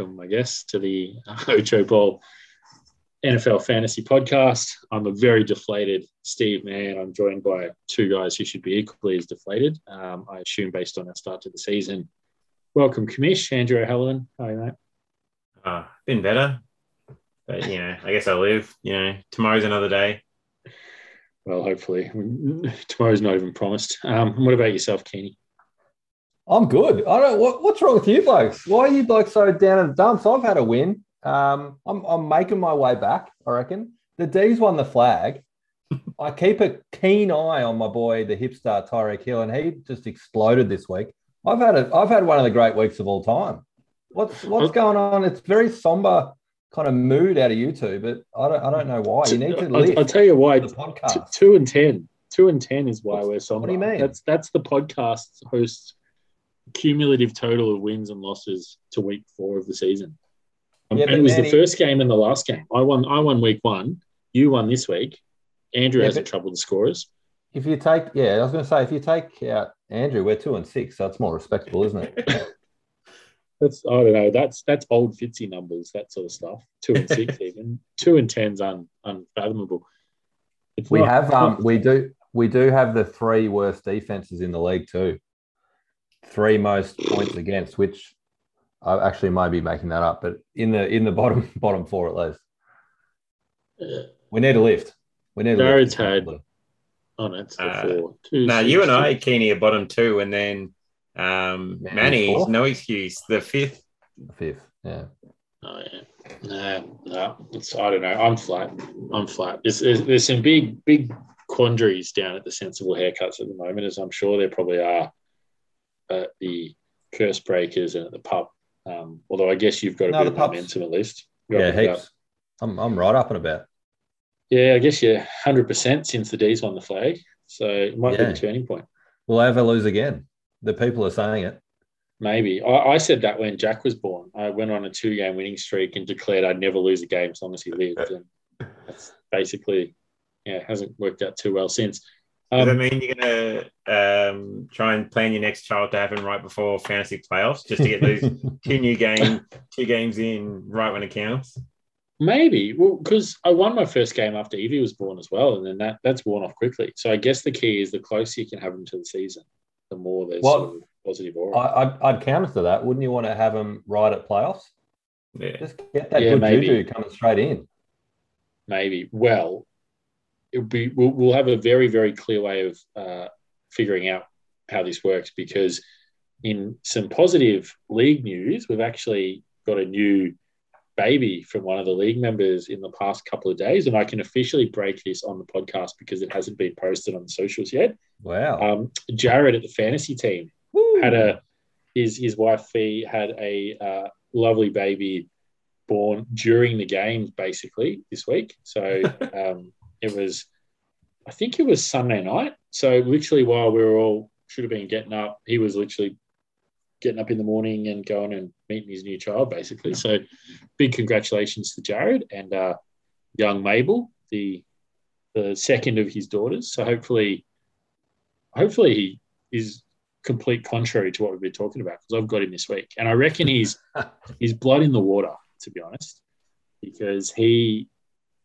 Welcome, I guess, to the Ocho Bowl NFL Fantasy Podcast. I'm a very deflated Steve Mann. I'm joined by two guys who should be equally as deflated, um, I assume, based on our start to the season. Welcome, Commish, Andrew O'Halloran. you mate. Uh, been better, but you know, I guess I live. You know, tomorrow's another day. Well, hopefully, tomorrow's not even promised. Um, what about yourself, Keeney? I'm good. I don't. What, what's wrong with you blokes? Why are you blokes so down in the dumps? I've had a win. Um, I'm, I'm making my way back. I reckon the D's won the flag. I keep a keen eye on my boy, the hipster Tyreek Hill, and he just exploded this week. I've had a, I've had one of the great weeks of all time. What's what's going on? It's very somber kind of mood out of you two, but I don't I don't know why. You need to lift. I'll, I'll tell you why. the podcast. T- two and ten. Two and ten is why we're somber. what do you mean? That's that's the podcast hosts cumulative total of wins and losses to week four of the season. Um, Yeah, and it was Manny- the first game and the last game. I won. I won week one. You won this week. Andrew Yeah, hasn't troubled the scorers. If you take, yeah, I was going to say, if you take out Andrew, we're two and six, so it's more respectable, isn't it? That's I don't know. That's that's old Fitzy numbers. That sort of stuff. Two and six even. Two and ten's un, unfathomable. It's we not- have, um, we do, we do have the three worst defenses in the league too. Three most points against, which I actually might be making that up, but in the in the bottom bottom four at least, we need a lift. We need a Jared's lift. had- oh no, it's the Uh, four. Two, Now six, you and I, Keeney, are bottom two, and then um, Manny's Manny's fourth? no excuse. The fifth. fifth. Yeah, Oh yeah. No, no, it's I don't know. I'm flat. I'm flat. There's, there's, there's some big, big quandaries down at the sensible haircuts at the moment, as I'm sure there probably are at the curse breakers and at the pub. Um, although I guess you've got a No, bit the of pubs. momentum at least. Got yeah, a bit of- heaps. I'm I'm right up and about. Yeah, I guess you're 100% since the D's won the flag. So it might be Yeah. the turning point. Will I ever lose again? The people are saying it. Maybe. I, I said that when Jack was born. I went on a two game winning streak and declared I'd never lose a game as long as he lived. And that's basically, yeah, it hasn't worked out too well since. Does that Um, mean you're gonna um, try and plan your next child to happen right before fantasy playoffs, just to get those two new game, two games in right when it counts? maybe. Well, because I won my first game after Evie was born as well. And then that, that's worn off quickly. So I guess the key is the closer you can have them to the season, the more there's Well, sort of positive aura. I, I'd, I'd counter to that. Wouldn't you want to have them right at playoffs? Yeah. Just get that Yeah, good maybe. juju coming straight in. maybe. Well, it'll be we'll, we'll have a very very clear way of uh, figuring out how this works because in some positive league news, we've actually got a new baby from one of the league members in the past couple of days, and I can officially break this on the podcast because it hasn't been posted on the socials yet. Wow. Um, Jared at the fantasy team Woo. had a his his wife Fee had a uh, lovely baby born during the games basically this week. So um, it was, I think it was Sunday night. So literally while we were all should have been getting up, he was literally getting up in the morning and going and meeting his new child basically. So big congratulations to Jared and uh, young Mabel, the the second of his daughters. So hopefully, hopefully he is complete contrary to what we've been talking about because I've got him this week, and I reckon he's he's blood in the water to be honest, because he,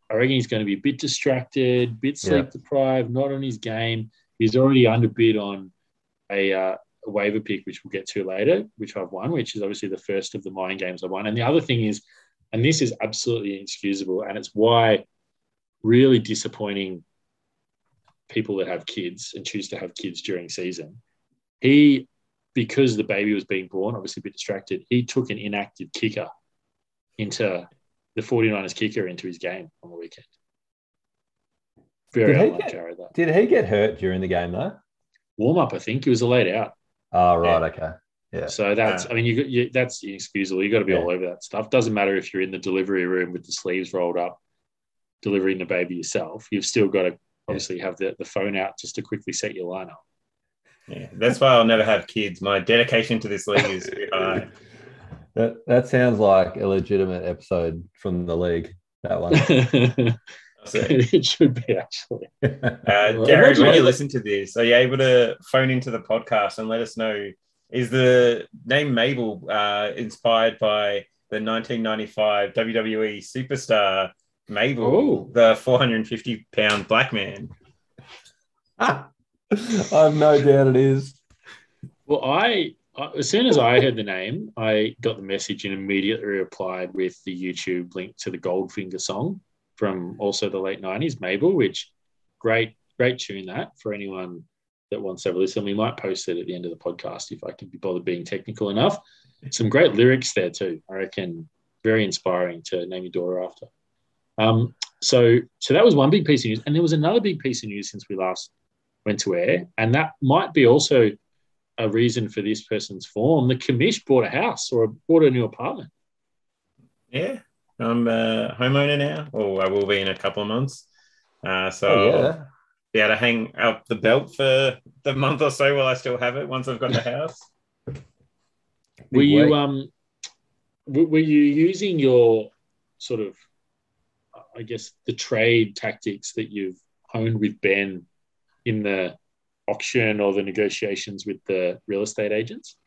I reckon he's going to be a bit distracted, a bit sleep deprived, not on his game. He's already underbid on a, uh, a waiver pick, which we'll get to later, which I've won, which is obviously the first of the mining games I won. And the other thing is, and this is absolutely inexcusable, and it's why really disappointing people that have kids and choose to have kids during season. He, because the baby was being born, obviously a bit distracted, he took an inactive kicker into the 49ers kicker into his game on the weekend. Very Did he get- Jared, that. Did he get hurt during the game though? Warm up, I think. He was a late out. Oh, right. Okay. Yeah. So that's, Uh, I mean, you, you that's inexcusable. You got to be Yeah. all over that stuff. Doesn't matter if you're in the delivery room with the sleeves rolled up, delivering the baby yourself. You've still got to obviously have the, the phone out just to quickly set your lineup. Yeah, that's why I'll never have kids. My dedication to this league is too high. That that sounds like a legitimate episode from the league. That one. it should be actually. Uh, Well, Gary, when you listen to this, are you able to phone into the podcast and let us know is the name Mabel uh, inspired by the 1995 WWE superstar Mabel, Oh. the 450 pound black man. I have no doubt it is. Well, I, I as soon as I heard the name, I got the message and immediately replied with the YouTube link to the Goldfinger song from also the late '90s, Mabel. Which great, great tune that for anyone that wants to have listen. We might post it at the end of the podcast if I can be bothered being technical enough. Some great lyrics there too. I reckon very inspiring to name your daughter after. Um, so, so that was one big piece of news, and there was another big piece of news since we last went to air, and that might be also a reason for this person's form. The commish bought a house or bought a new apartment. Yeah, I'm a homeowner now, or I will be in a couple of months. Uh, so Oh, I'll yeah. be able to hang up the belt for the month or so while I still have it once I've got the house. were you um w- were you using your sort of I guess the trade tactics that you've honed with Ben in the auction or the negotiations with the real estate agents?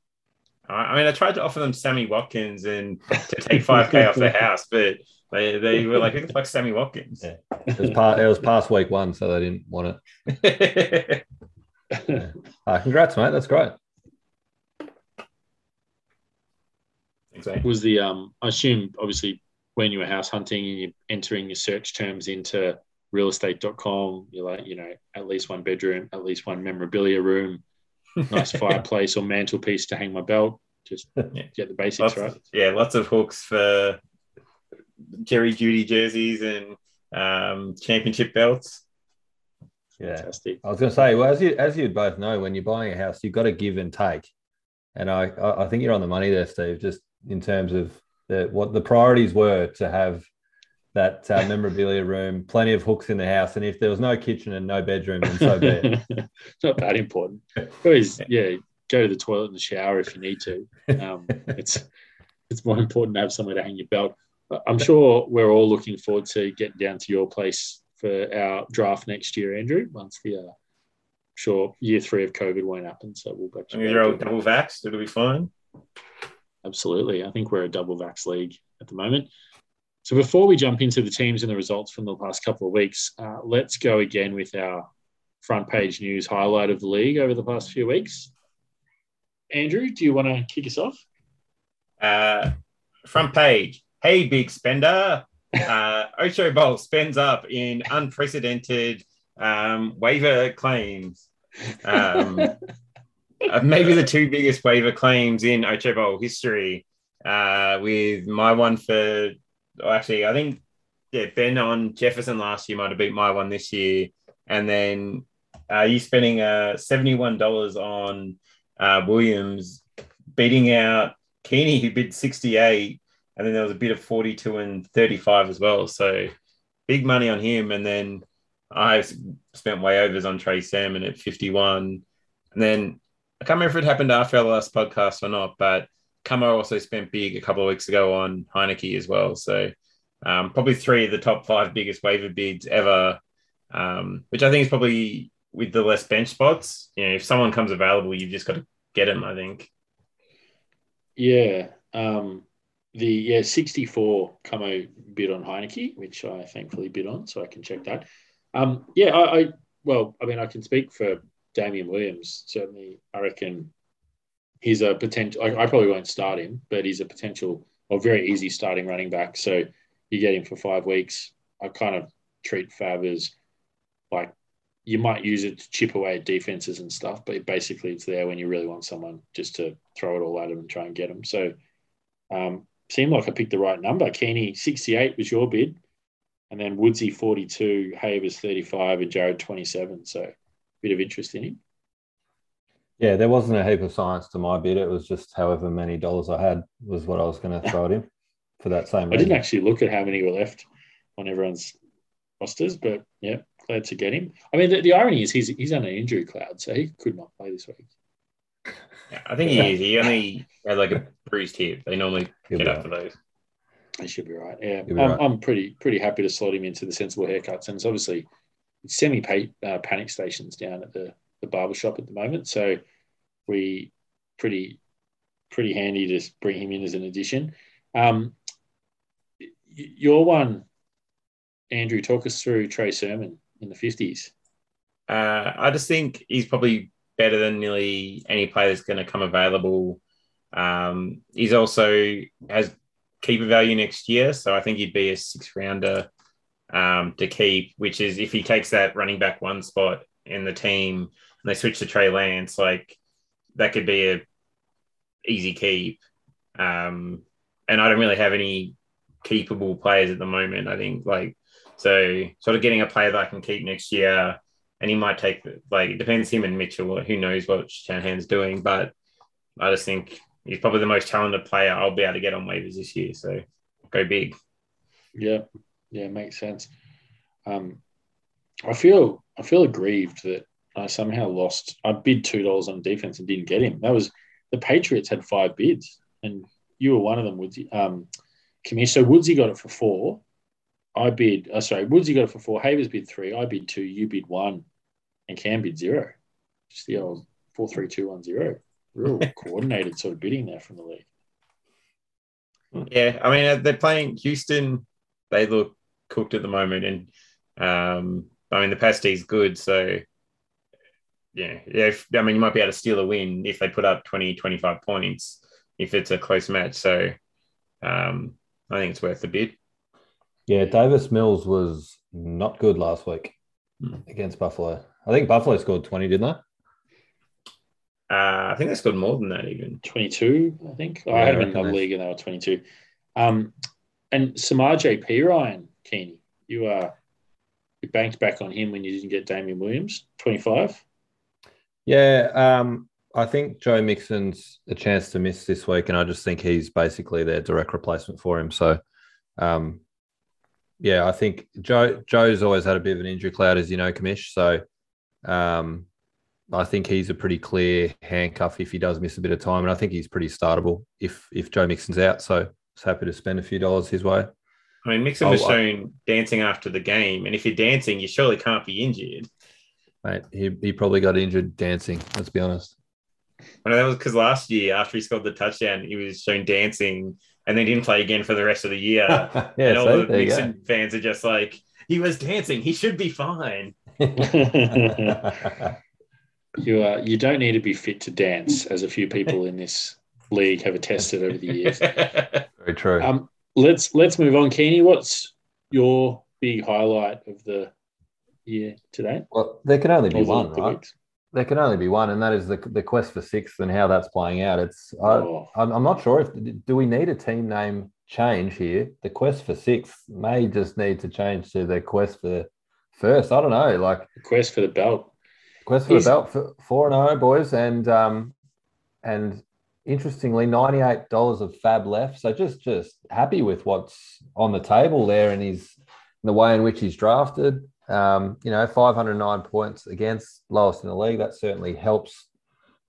I I mean, I tried to offer them Sammy Watkins and to take 5K off the house, but they, they were like, who the fuck's Sammy Watkins? Yeah. It was, part, it was past week one, so they didn't want it. Uh, congrats, mate. That's great. Thanks, mate. was the um I assume obviously when you were house hunting and you're entering your search terms into realestate.com, you're like, you know, at least one bedroom, at least one memorabilia room, nice fireplace or mantelpiece to hang my belt. Just Yeah. get the basics Lots right. of, yeah, lots of hooks for Jerry Jeudy jerseys and um, championship belts. Yeah. Fantastic. I was going to say, well, as you as you both know, when you're buying a house, you've got to give and take, and I I I think you're on the money there, Steve. Just in terms of the, what the priorities were to have that uh, memorabilia room, plenty of hooks in the house, and if there was no kitchen and no bedroom, then so be it. it's not that important. Always, yeah, go to the toilet and the shower if you need to. Um, it's it's more important to have somewhere to hang your belt. I'm sure we're all looking forward to getting down to your place for our draft next year, Andrew. Once the uh, sure year three of COVID won't happen, so we'll go. And you're all double vaxxed, it'll be fine. Absolutely. I think we're a double vax league at the moment. So before we jump into the teams and the results from the past couple of weeks, uh, let's go again with our front page news highlight of the league over the past few weeks. Andrew, do you want to kick us off? Uh, front page. Hey, big spender. Uh, Ocho Bowl spends up in unprecedented um, waiver claims. Um, uh, maybe the two biggest waiver claims in Ocho Bowl history. Uh, with my one for, actually, I think yeah, Ben on Jefferson last year might have beat my one this year, and then uh, you spending uh, seventy one dollars on uh, Williams, beating out Keeney who bid sixty eight, and then there was a bit of forty two and thirty five as well. So big money on him, and then I spent way overs on Trey Sermon at fifty one, and then I can't remember if it happened after our last podcast or not, but Camo also spent big a couple of weeks ago on Heinicke as well. So um, probably three of the top five biggest waiver bids ever, um, which I think is probably with the less bench spots. You know, if someone comes available, you've just got to get him. I think. Yeah. Um, the yeah 64 Como bid on Heinicke, which I thankfully bid on, so I can check that. Um, yeah, I, I well, I mean, I can speak for Damien Williams. Certainly, I reckon he's a potential. I, I probably won't start him, but he's a potential or very easy starting running back. So you get him for five weeks. I kind of treat Fab as like you might use it to chip away at defenses and stuff, but basically it's there when you really want someone just to throw it all at them and try and get him. So um, seemed like I picked the right number. Keeney 68 was your bid, and then Woodsy 42, Havers 35, and Jared 27. So a bit of interest in him. Yeah, there wasn't a heap of science to my bid. It was just however many dollars I had was what I was going to throw at him for that same I didn't actually look at how many were left on everyone's rosters, but yeah, glad to get him. I mean, the, the irony is he's he's on an injury cloud, so he could not play this week. Yeah, I think he is. He only had like a bruised hip. They normally He'll get be up for those. He should be right. Yeah, be I'm, right. I'm pretty pretty happy to slot him into the sensible haircuts, and it's obviously semi uh, panic stations down at the the barber shop at the moment. So we pretty pretty handy to bring him in as an addition. Um, your one, Andrew, talk us through Trey Sermon in the fifties. Uh, I just think he's probably better than nearly any player that's going to come available. Um, he's also has keeper value next year, so I think he'd be a six rounder um, to keep. Which is if he takes that running back one spot in the team they switch to Trey Lance, like that could be a easy keep. Um, and I don't really have any keepable players at the moment. I think like so, sort of getting a player that I can keep next year, and he might take like it depends him and Mitchell. Who knows what Shanahan's doing, but I just think he's probably the most talented player I'll be able to get on waivers this year. So go big. Yeah, yeah, makes sense. Um, I feel I feel aggrieved that I somehow lost. I bid two dollars on defense and didn't get him. That was the Patriots had five bids, and you were one of them, Woodsy. Um, Commish. So Woodsy got it for four. I bid. Oh, sorry, Woodsy got it for four. Havers bid three. I bid two. You bid one, and Cam bid zero. Just the old four, three, two, one, zero. Real coordinated sort of bidding there from the league. Yeah, I mean uh, they're playing Houston. They look cooked at the moment, and um, I mean the pasti's good, so yeah, yeah. If, I mean, you might be able to steal a win if they put up 20, 25 points if it's a close match. So um, I think it's worth the bid. Yeah, Davis Mills was not good last week Hmm. against Buffalo. I think Buffalo scored 20, didn't they? Uh, I think they scored more than that even. 22, I think. Yeah, I I had them in reckon another league and they were 22. Um, and Samaje Perine, Keeney, you uh, you banked back on him when you didn't get Damien Williams, 25. Yeah, um, I think Joe Mixon's a chance to miss this week, and I just think he's basically their direct replacement for him. So, um, yeah, I think Joe Joe's always had a bit of an injury cloud, as you know, Commish. So, um, I think he's a pretty clear handcuff if he does miss a bit of time, and I think he's pretty startable if if Joe Mixon's out. So, I was happy to spend a few dollars his way. I mean, Mixon was Oh, I- shown dancing after the game, and if you're dancing, you surely can't be injured. Mate, he, he probably got injured dancing. Let's be honest. I know that was because last year, after he scored the touchdown, he was shown dancing, and then didn't play again for the rest of the year. yeah, and all so the there you Mixon fans are just like, he was dancing. He should be fine. You uh, you don't need to be fit to dance, as a few people in this league have attested over the years. Very true. Um, let's let's move on, Keeney. What's your big highlight of the year today? well, there can only be one, the right? weeks? There can only be one, and that is the the quest for sixth and how that's playing out. It's I, Oh, I'm, I'm not sure if do we need a team name change here. The quest for sixth may just need to change to the quest for first. I don't know, like the quest for the belt. quest for the belt for four and zero boys, and um and interestingly, ninety eight dollars of fab left. So just just happy with what's on the table there, and he's the way in which he's drafted. Um, you know, 509 points against lowest in the league. That certainly helps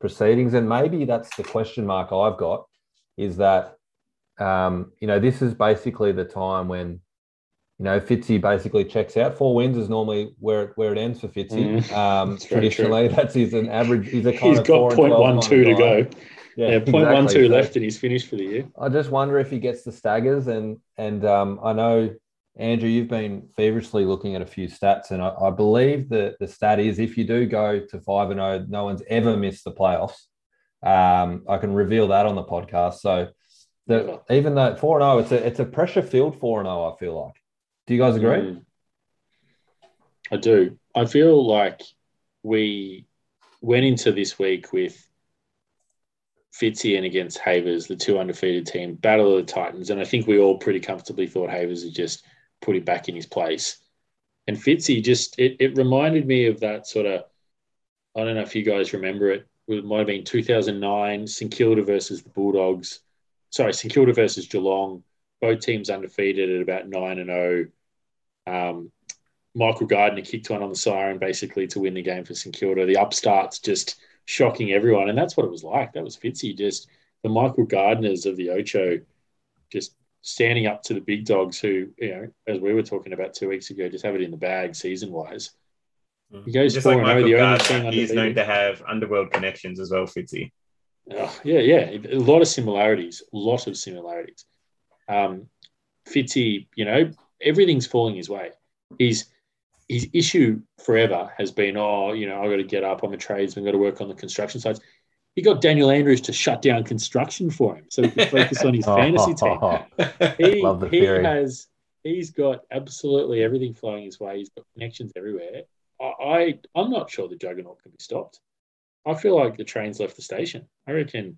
proceedings. And maybe that's the question mark I've got is that, um, you know, this is basically the time when, you know, Fitzy basically checks out. Four wins is normally where it, where it ends for Fitzy. Mhm. Um, That's traditionally, that's he's an average. He's a kind He's of got four and point 12 one kind two of to go. Yeah, point one exactly. two So- left, and he's finished for the year. I just wonder if he gets the staggers and and um, I know Andrew, you've been feverishly looking at a few stats, and I, I believe that the stat is if you do go to five and zero, no one's ever missed the playoffs. Um, I can reveal that on the podcast. So the, even though four and zero, it's a it's a pressure filled four and zero. I feel like. Do you guys agree? Mm. I do. I feel like we went into this week with Fitzy and against Havers, the two undefeated team, battle of the Titans, and I think we all pretty comfortably thought Havers had just put him back in his place. And Fitzy just it, it reminded me of that sort of I don't know if you guys remember it. It might have been 2009, St Kilda versus the Bulldogs. Sorry, St Kilda versus Geelong. Both teams undefeated at about nine and zero. Um, Michael Gardiner kicked one on the siren basically to win the game for St Kilda. The upstarts just shocking everyone, and that's what it was like. That was Fitzy, just the Michael Gardiners of the Ocho, just standing up to the big dogs who, you know, as we were talking about two weeks ago, just have it in the bag season wise. He goes Just like and oh, Michael the only Gardiner, team he is known to have underworld connections as well, Fitzy. Oh, yeah, yeah, a lot of similarities, a lot of similarities. Um, Fitzy, you know, everything's falling his way. He's his issue forever has been, oh, you know, I've got to get up. I'm a tradesman. I've got to work on the construction sites. He got Daniel Andrews to shut down construction for him so he could focus on his fantasy team. He, Love the he theory. has, he's got absolutely everything flowing his way. He's got connections everywhere. I, I, I'm not sure the juggernaut can be stopped. I feel like the train's left the station. I reckon,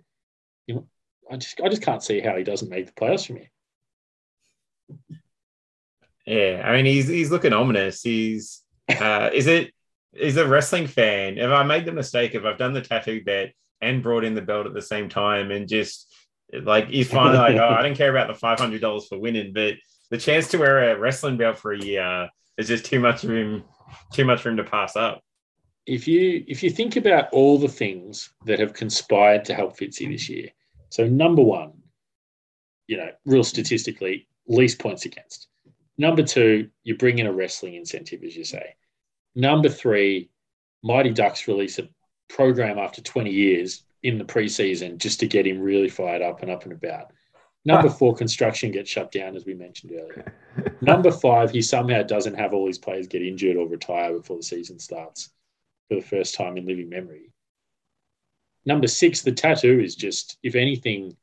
you know, I just, I just can't see how he doesn't make the playoffs from here. Yeah, I mean he's he's looking ominous. He's uh, is it is a wrestling fan. If I made the mistake, if I've done the tattoo bet and brought in the belt at the same time, and just like he's finally like, oh, I don't care about the five hundred dollars for winning, but the chance to wear a wrestling belt for a year is just too much him, too much him to pass up. if you if you think about all the things that have conspired to help Fitzy this year, so number one, you know, real statistically, least points against. Number two, you bring in a wrestling incentive, as you say. Number three, Mighty Ducks release a program after 20 years in the preseason just to get him really fired up and up and about. Number four, construction gets shut down, as we mentioned earlier. Number five, he somehow doesn't have all his players get injured or retire before the season starts for the first time in living memory. Number six, the tattoo is just, if anything,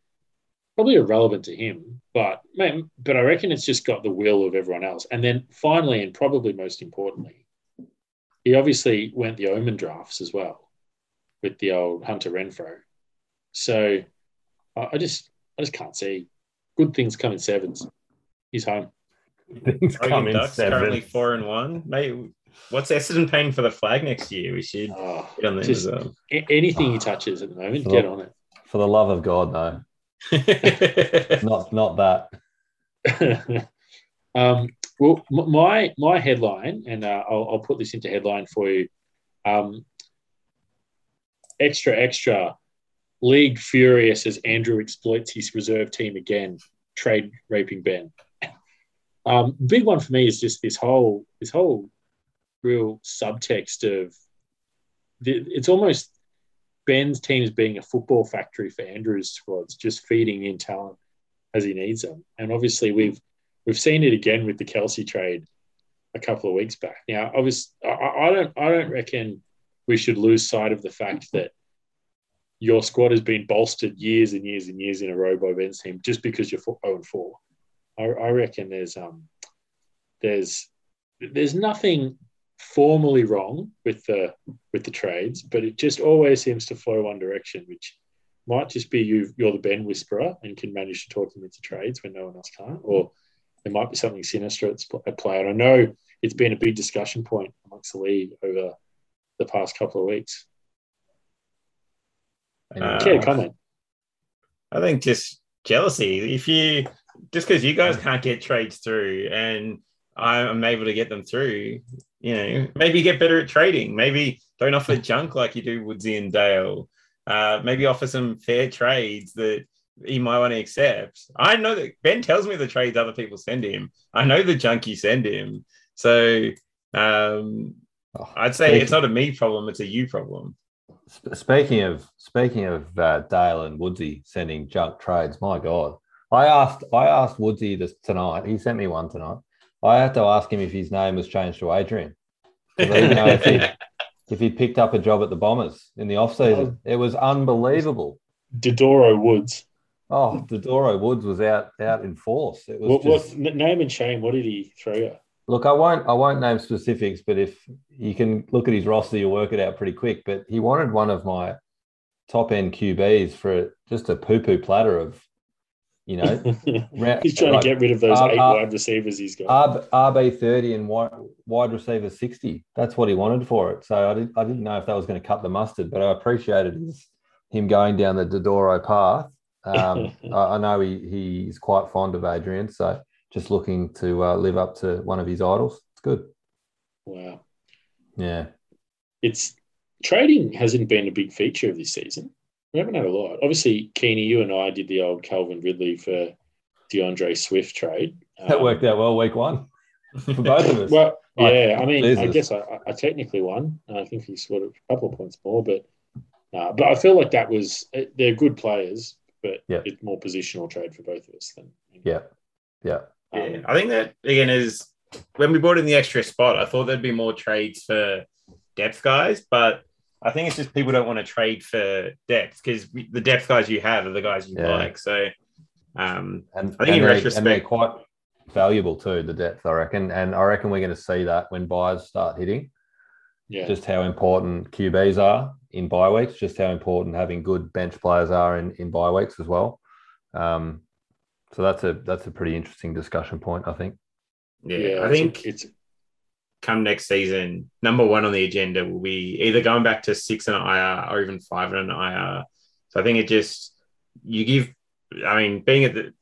probably irrelevant to him, but man, but I reckon it's just got the will of everyone else. And then finally, and probably most importantly, he obviously went the Omen drafts as well with the old Hunter Renfrow. So I I just I just can't see good things come in sevens. He's home. Things come Oregon in Ducks currently four and one. Mate, what's Essendon paying for the flag next year? We should Oh, get on them Just- well. a- anything he touches at the moment, get on it. For the love of God, no. Not not that. um, well, my my headline, and uh, I'll, I'll put this into headline for you. Um, extra, extra. League furious as Andrew exploits his reserve team again. Trade raping Ben. Um, big one for me is just this whole this whole real subtext of the, it's almost Ben's teams being a football factory for Andrew's squads, just feeding in talent as he needs them. And obviously, we've we've seen it again with the Kelsey trade a couple of weeks back. Now, obviously, I, I don't I don't reckon we should lose sight of the fact that your squad has been bolstered years and years and years in a row by Ben's team just because you're 0 and 4. I, I reckon there's um there's there's nothing formally wrong with the with the trades, but it just always seems to flow one direction, which might just be you you're the Ben whisperer and can manage to talk them into trades when no one else can't, or there might be something sinister at play. And I know it's been a big discussion point amongst the league over the past couple of weeks. Uh, Care comment? I think just jealousy. If you just because you guys can't get trades through and I'm able to get them through, you know, maybe get better at trading. Maybe don't offer junk like you do Woodsy and Dale. Uh, maybe offer some fair trades that he might want to accept. I know that Ben tells me the trades other people send him. I know the junk you send him. So um, Oh, I'd say speaking- it's not a me problem; it's a you problem. Sp- Speaking of speaking of uh, Dale and Woodsy sending junk trades, my God, I asked I asked Woodsy this tonight. He sent me one tonight. I had to ask him if his name was changed to Adrian. I didn't know if he if he picked up a job at the Bombers in the off season. It was unbelievable. Dodoro Woods. Oh, Dodoro Woods was out out in force. It was What, just, what name and shame? What did he throw you? Look, I won't I won't name specifics, but if you can look at his roster, you'll work it out pretty quick. But he wanted one of my top end QBs for just a poo poo platter of, you know, he's trying like to get rid of those uh, eight uh, wide receivers he's got. RB, RB thirty and wide, wide receiver sixty. That's what he wanted for it. So I didn't I didn't know if that was going to cut the mustard, but I appreciated his, him going down the Dodoro path. Um, I, I know he he's quite fond of Adrian, so just looking to uh, live up to one of his idols. It's good. wow. Yeah. It's trading hasn't been a big feature of this season. We haven't had a lot. Obviously, Keeney, you and I did the old Calvin Ridley for D'Andre Swift trade. That Um, worked out well week one for both of us. Well, Like, yeah, I mean, I guess I, I technically won. I think he scored a couple of points more, but Uh, but I feel like that was they're good players, but Yeah. it's more positional trade for both of us than Yeah. Yeah. Um, Yeah, I think that again is when we brought in the extra spot. I thought there'd be more trades for depth guys, but I think it's just people don't want to trade for depth because the depth guys you have are the guys you Yeah. like. So, um, And I think and in they- retrospect- and they're quite valuable too, the depth, I reckon. And I reckon we're going to see that when buyers start hitting, yeah, just how important QBs are in bye weeks, just how important having good bench players are in, in bye weeks as well. Um, so that's a that's a pretty interesting discussion point, I think. yeah, I it's- think it's come next season, number one on the agenda will be either going back to six and an IR or even five and an IR. So I think it just you give. I mean, being at the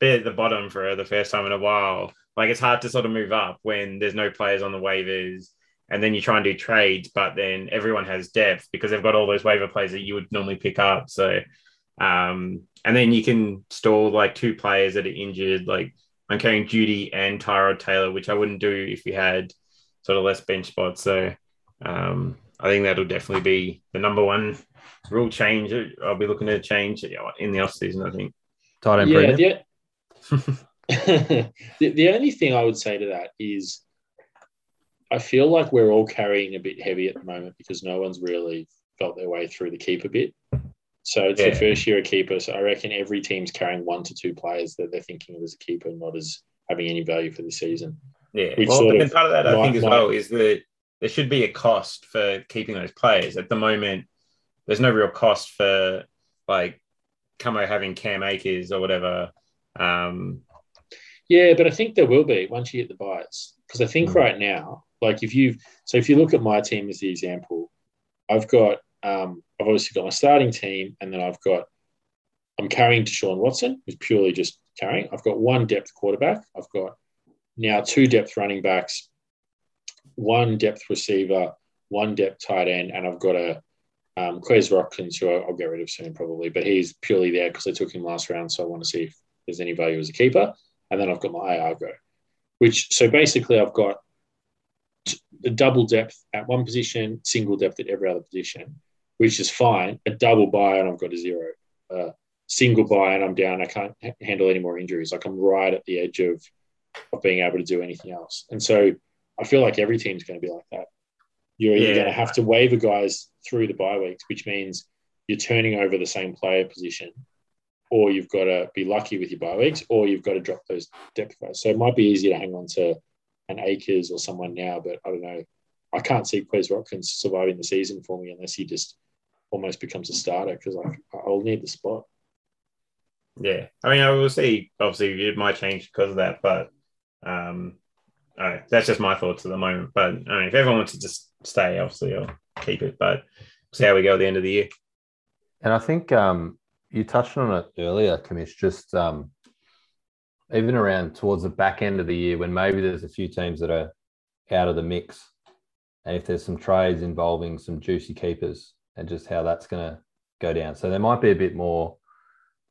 being at the bottom for the first time in a while, like it's hard to sort of move up when there's no players on the waivers, and then you try and do trades, but then everyone has depth because they've got all those waiver players that you would normally pick up. So, um, and then you can stall like two players that are injured, like. I'm carrying Jeudy and Tyrod Taylor, which I wouldn't do if we had sort of less bench spots. So um, I think that'll definitely be the number one rule change. I'll be looking to change in the off season. I think. Tight end yeah, the, the, the only thing I would say to that is I feel like we're all carrying a bit heavy at the moment because no one's really felt their way through the keeper bit. So it's Yeah. the first year of keeper. So I reckon every team's carrying one to two players that they're thinking of as a keeper, not as having any value for the season. Yeah. Which well, sort of part of that I might- think as might- well is that there should be a cost for keeping those players. At the moment, there's no real cost for like Camo having Cam Akers or whatever. Um, Yeah, but I think there will be once you get the buys. Because I think Mm. right now, like if you so if you look at my team as the example, I've got um, I've obviously got my starting team, and then I've got I'm carrying Deshaun Watson, who's purely just carrying. I've got one depth quarterback. I've got now two depth running backs, one depth receiver, one depth tight end, and I've got a um, Quez Watkins, who I'll, get rid of soon probably, but he's purely there because I took him last round, so I want to see if there's any value as a keeper. And then I've got my IR go, which so basically I've got the double depth at one position, single depth at every other position, which is fine. A double buy and I've got a zero. Uh, single buy and I'm down. I can't h- handle any more injuries. Like I'm right at the edge of of being able to do anything else. And so I feel like every team's going to be like that. You're either Yeah. going to have to waiver guys through the bye weeks, which means you're turning over the same player position, or you've got to be lucky with your bye weeks, or you've got to drop those depth guys. So it might be easier to hang on to an Akers or someone now, but I don't know. I can't see Quez Watkins surviving the season for me unless he just almost becomes a starter because I'll need the spot. Yeah, I mean, I will see. Obviously, it might change because of that, but um, that's just my thoughts at the moment. But I mean, if everyone wants to just stay, obviously, I'll keep it. But see how we go at the end of the year. And I think um, you touched on it earlier, Commish, just um, even around towards the back end of the year when maybe there's a few teams that are out of the mix. And if there's some trades involving some juicy keepers and just how that's going to go down. So there might be a bit more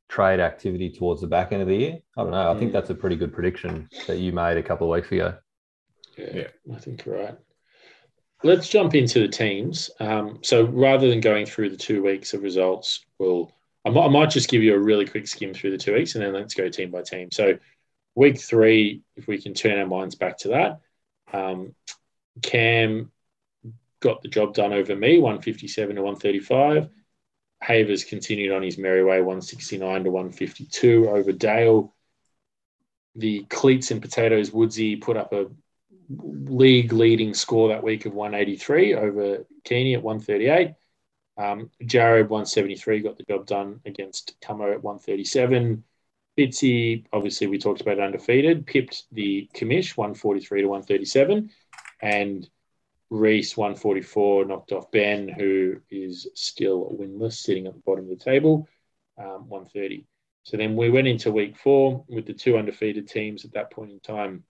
trade activity towards the back end of the year. I don't know. I think Mm. that's a pretty good prediction that you made a couple of weeks ago. Yeah, Yeah. I think you're right. Let's jump into the teams. Um, so rather than going through the two weeks of results, we'll I might, I might just give you a really quick skim through the two weeks, and then let's go team by team. So week three, if we can turn our minds back to that, um, Cam got the job done over me, 157 to 135. Havers continued on his merry way, 169 to 152 over Dale. The cleats and potatoes Woodsy put up a league leading score that week of 183 over Keeney at 138. Um, Jared 173 got the job done against Camo at 137. Fitzy, obviously we talked about undefeated, pipped the commish 143 to 137, and Reese 144 knocked off Ben, who is still winless, sitting at the bottom of the table, um, 130. So then we went into week four with the two undefeated teams at that point in time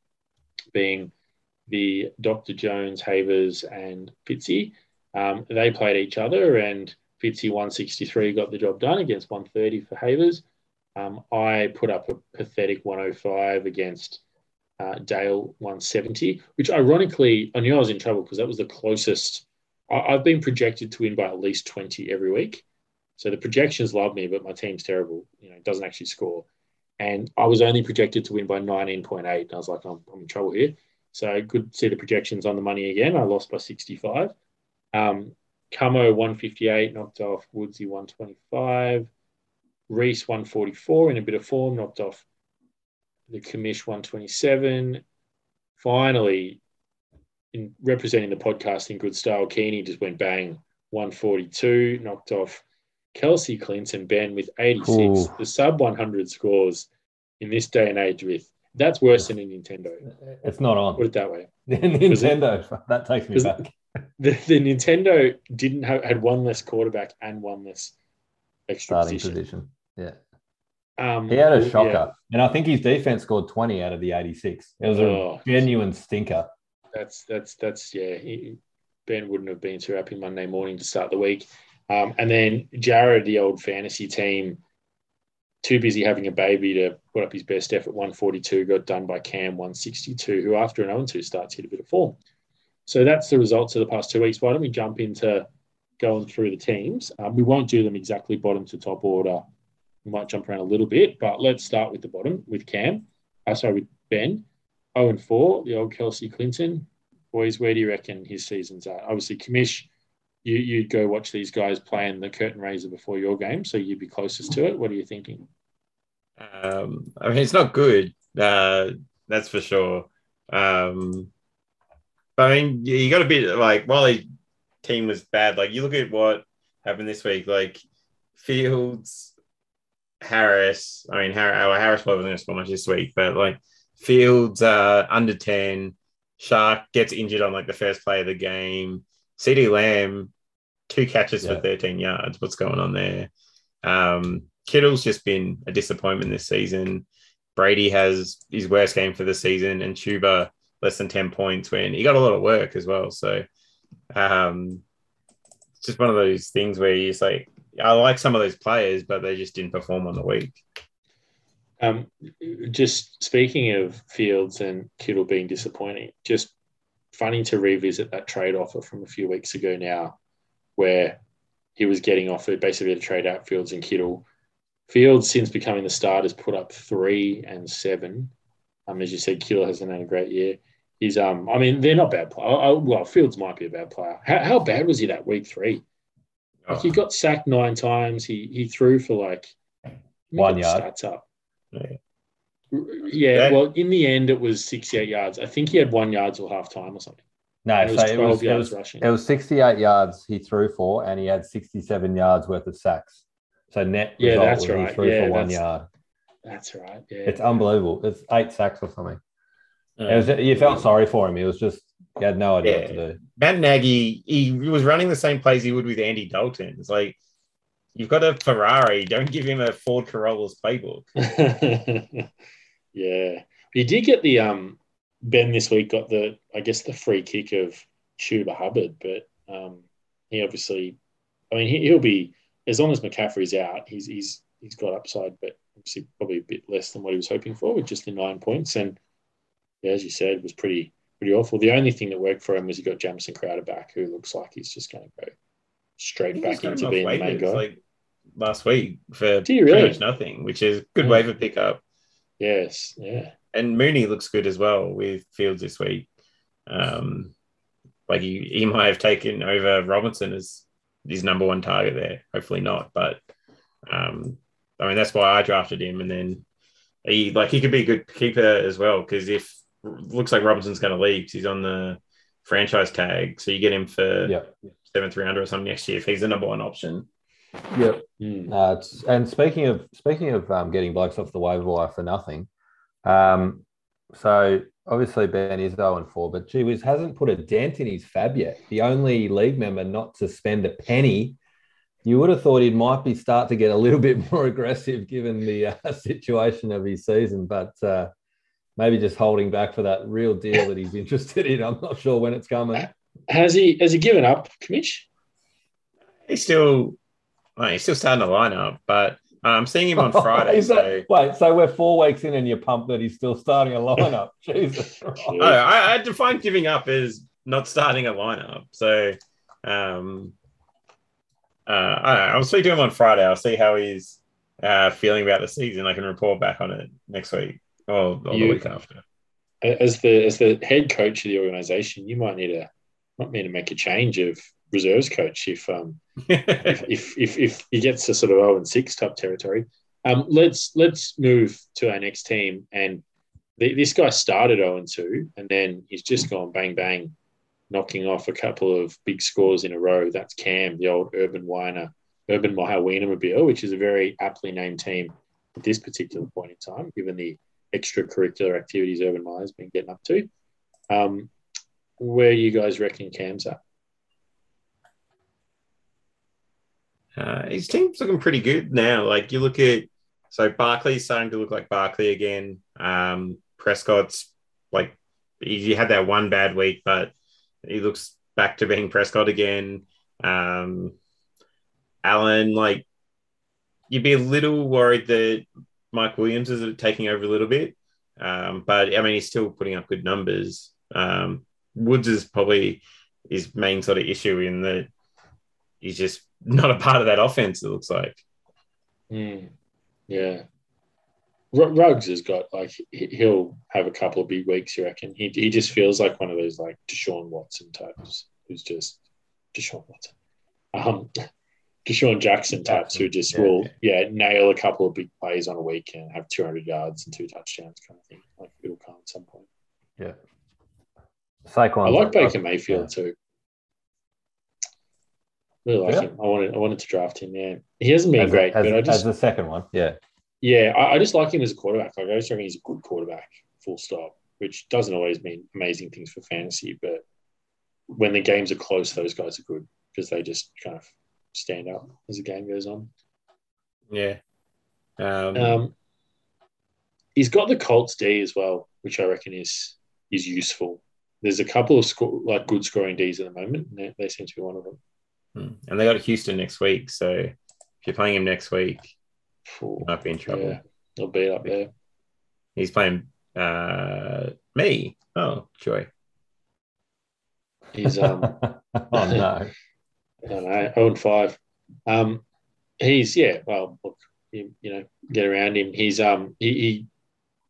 being the Dr. Jones, Havers, and Fitzy. Um, they played each other, and Fitzy 163 got the job done against 130 for Havers. Um, I put up a pathetic 105 against uh, Dale 170, which ironically, I knew I was in trouble because that was the closest I, have been projected to win by at least 20 every week. So the projections love me, but my team's terrible. You know, it doesn't actually score. And I was only projected to win by 19.8. And I was like, I'm, I'm in trouble here. So good to see the projections on the money again. I lost by 65. Um, Camo 158, knocked off Woodsy 125. Reese 144 in a bit of form, knocked off the Commish 127. Finally, in representing the podcast in good style, Keeney just went bang 142, knocked off Kelsey Clinton, Ben with 86. Ooh. The sub 100 scores in this day and age with that's worse than a Nintendo. It's not on. Put it that way. Nintendo, it, that takes me back. The, the Nintendo didn't have had one less quarterback and one less extra starting position. position. Yeah. Um, he had a shocker, yeah. and I think his defense scored twenty out of the eighty-six. It was a oh, genuine stinker. That's that's that's yeah. He, ben wouldn't have been too happy Monday morning to start the week. Um, and then Jared, the old fantasy team, too busy having a baby to put up his best effort. 142 got done by Cam 162, who after an 0 2 starts hit a bit of form. So that's the results of the past two weeks. Why don't we jump into going through the teams? Um, we won't do them exactly bottom to top order. We might jump around a little bit, but let's start with the bottom with Cam. Uh, sorry, with Ben. 0 and 4, the old Kelsey Clinton. Boys, where do you reckon his season's at? Obviously, Commish you you'd go watch these guys play in the curtain raiser before your game, so you'd be closest to it. What are you thinking? Um, I mean, it's not good. Uh, that's for sure. Um, but I mean, you got a bit like while the team was bad, like you look at what happened this week, like Fields, Harris. I mean, Harris, Harris probably wasn't going to score much this week, but like Fields, uh, under ten. Chark gets injured on like the first play of the game. CeeDee Lamb two catches yeah. for 13 yards. What's going on there? Um, Kittle's just been a disappointment this season. Brady has his worst game for the season, and Chuba less than 10 points when he got a lot of work as well. So um, it's just one of those things where you say, I like some of those players, but they just didn't perform on the week. Um, just speaking of Fields and Kittle being disappointing, just funny to revisit that trade offer from a few weeks ago now where he was getting offered basically to trade out Fields and Kittle. Fields, since becoming the start, has put up three and seven. Um, as you said, Kittle hasn't had a great year. He's um, I mean, they're not bad players. well, Fields might be a bad player. How, how bad was he that week three? Like he oh. got sacked nine times. He he threw for like one yard. Stats up. Yeah. Yeah, well, in the end, it was 68 yards. I think he had one yards or half time or something. No, it so it was, it was, rushing. it was 68 yards he threw for, and he had 67 yards worth of sacks. So net yeah, that's right. He threw yeah, for one yard. That's right. Yeah, it's unbelievable. It's eight sacks or something. it was, you felt sorry for him. He was just he had no idea yeah. what to do. Matt Nagy, he was running the same plays he would with Andy Dalton. It's like you've got a Ferrari, don't give him a Ford Corolla's playbook. yeah, he did get the um Ben this week got the, I guess, the free kick of Chuba Hubbard, but um, he obviously, I mean, he, will be as long as McCaffrey's out, he's he's he's got upside, but obviously probably a bit less than what he was hoping for with just the nine points. And yeah, as you said, was pretty pretty awful. The only thing that worked for him was he got Jamison Crowder back, who looks like he's just going to go straight back into being the main guy. Like last week for pretty really? much nothing, which is good yeah. waiver pickup. Yes, yeah and Mooney looks good as well with Fields this week. Um, like he, he might have taken over Robinson as his number one target there. Hopefully not, but um, I mean that's why I drafted him, and then he like he could be a good keeper as well because if looks like Robinson's going to leave, he's on the franchise tag, so you get him for yeah. seven three hundred or something next year if he's the number one option. Yep. Mm. Uh, and speaking of speaking of um, getting blokes off the waiver wire for nothing, um, so obviously Ben is 0 and 4, but gee whiz hasn't put a dent in his fab yet. The only league member not to spend a penny. You would have thought he might be start to get a little bit more aggressive given the uh, situation of his season, but uh, maybe just holding back for that real deal that he's interested in. I'm not sure when it's coming. Has he has he given up, Commish? He's still well, he's still starting to line up, but I'm seeing him on Friday. that. Wait, so we're four weeks in and you're pumped that he's still starting a lineup. Jesus. No, I, I define giving up as not starting a lineup. So Um, uh, I don't know. I'll speak to him on Friday. I'll see how he's uh, feeling about the season. I can report back on it next week or, or You- the week after. As the as the head coach of the organization, you might need to might need to make a change of reserves coach if um if if if, if he gets to sort of 0 and 6 type territory. Um, let's let's move to our next team. And th- this guy started 0 and 2, and then he's just gone bang bang, knocking off a couple of big scores in a row. That's Cam, the old Urban Weiner, Urban Wienermobile, which is a very aptly named team at this particular point in time, given the extracurricular activities Urban Meyer's been getting up to. Um, where you guys reckon Cam's at? Uh, his team's looking pretty good now. Like you look at, so Barkley's starting to look like Barkley again. Um, Prescott's like he, he had that one bad week, but he looks back to being Prescott again. Um, Allen, like you'd be a little worried that Mike Williams is taking over a little bit, um, but I mean he's still putting up good numbers. Um, Woods is probably his main sort of issue in that he's just not a part of that offense. It looks like. Mm, yeah. R- Ruggs has got like he- he'll have a couple of big weeks. You reckon? He he just feels like one of those like Deshaun Watson types who's just Deshaun Watson, um, DeSean Jackson types who just yeah. will yeah nail a couple of big plays on a week and have 200 yards and two touchdowns kind of thing. Like it'll come at some point. Yeah. Saquon. I like Baker Mayfield too. Really like Yeah. him. I wanted I wanted to draft him. Yeah, he hasn't been as, great, as, but I just as the second one. Yeah. Yeah, I, I just like him as a quarterback. Like I just reckon he's a good quarterback, full stop. Which doesn't always mean amazing things for fantasy, but when the games are close, those guys are good because they just kind of stand up as the game goes on. Yeah. Um, Um, he's got the Colts D as well, which I reckon is is useful. There's a couple of sco- like good scoring Ds at the moment, and they, they seem to be one of them. hmm. and they got Houston next week, so if you're playing him next week, Phew, you might be in trouble. yeah, they'll beat up there. He's playing uh, me. Oh, joy. He's um, oh no. I don't know, 0 and 5. Um, he's, yeah, well, look, you, you know, get around him. He's, um, he, he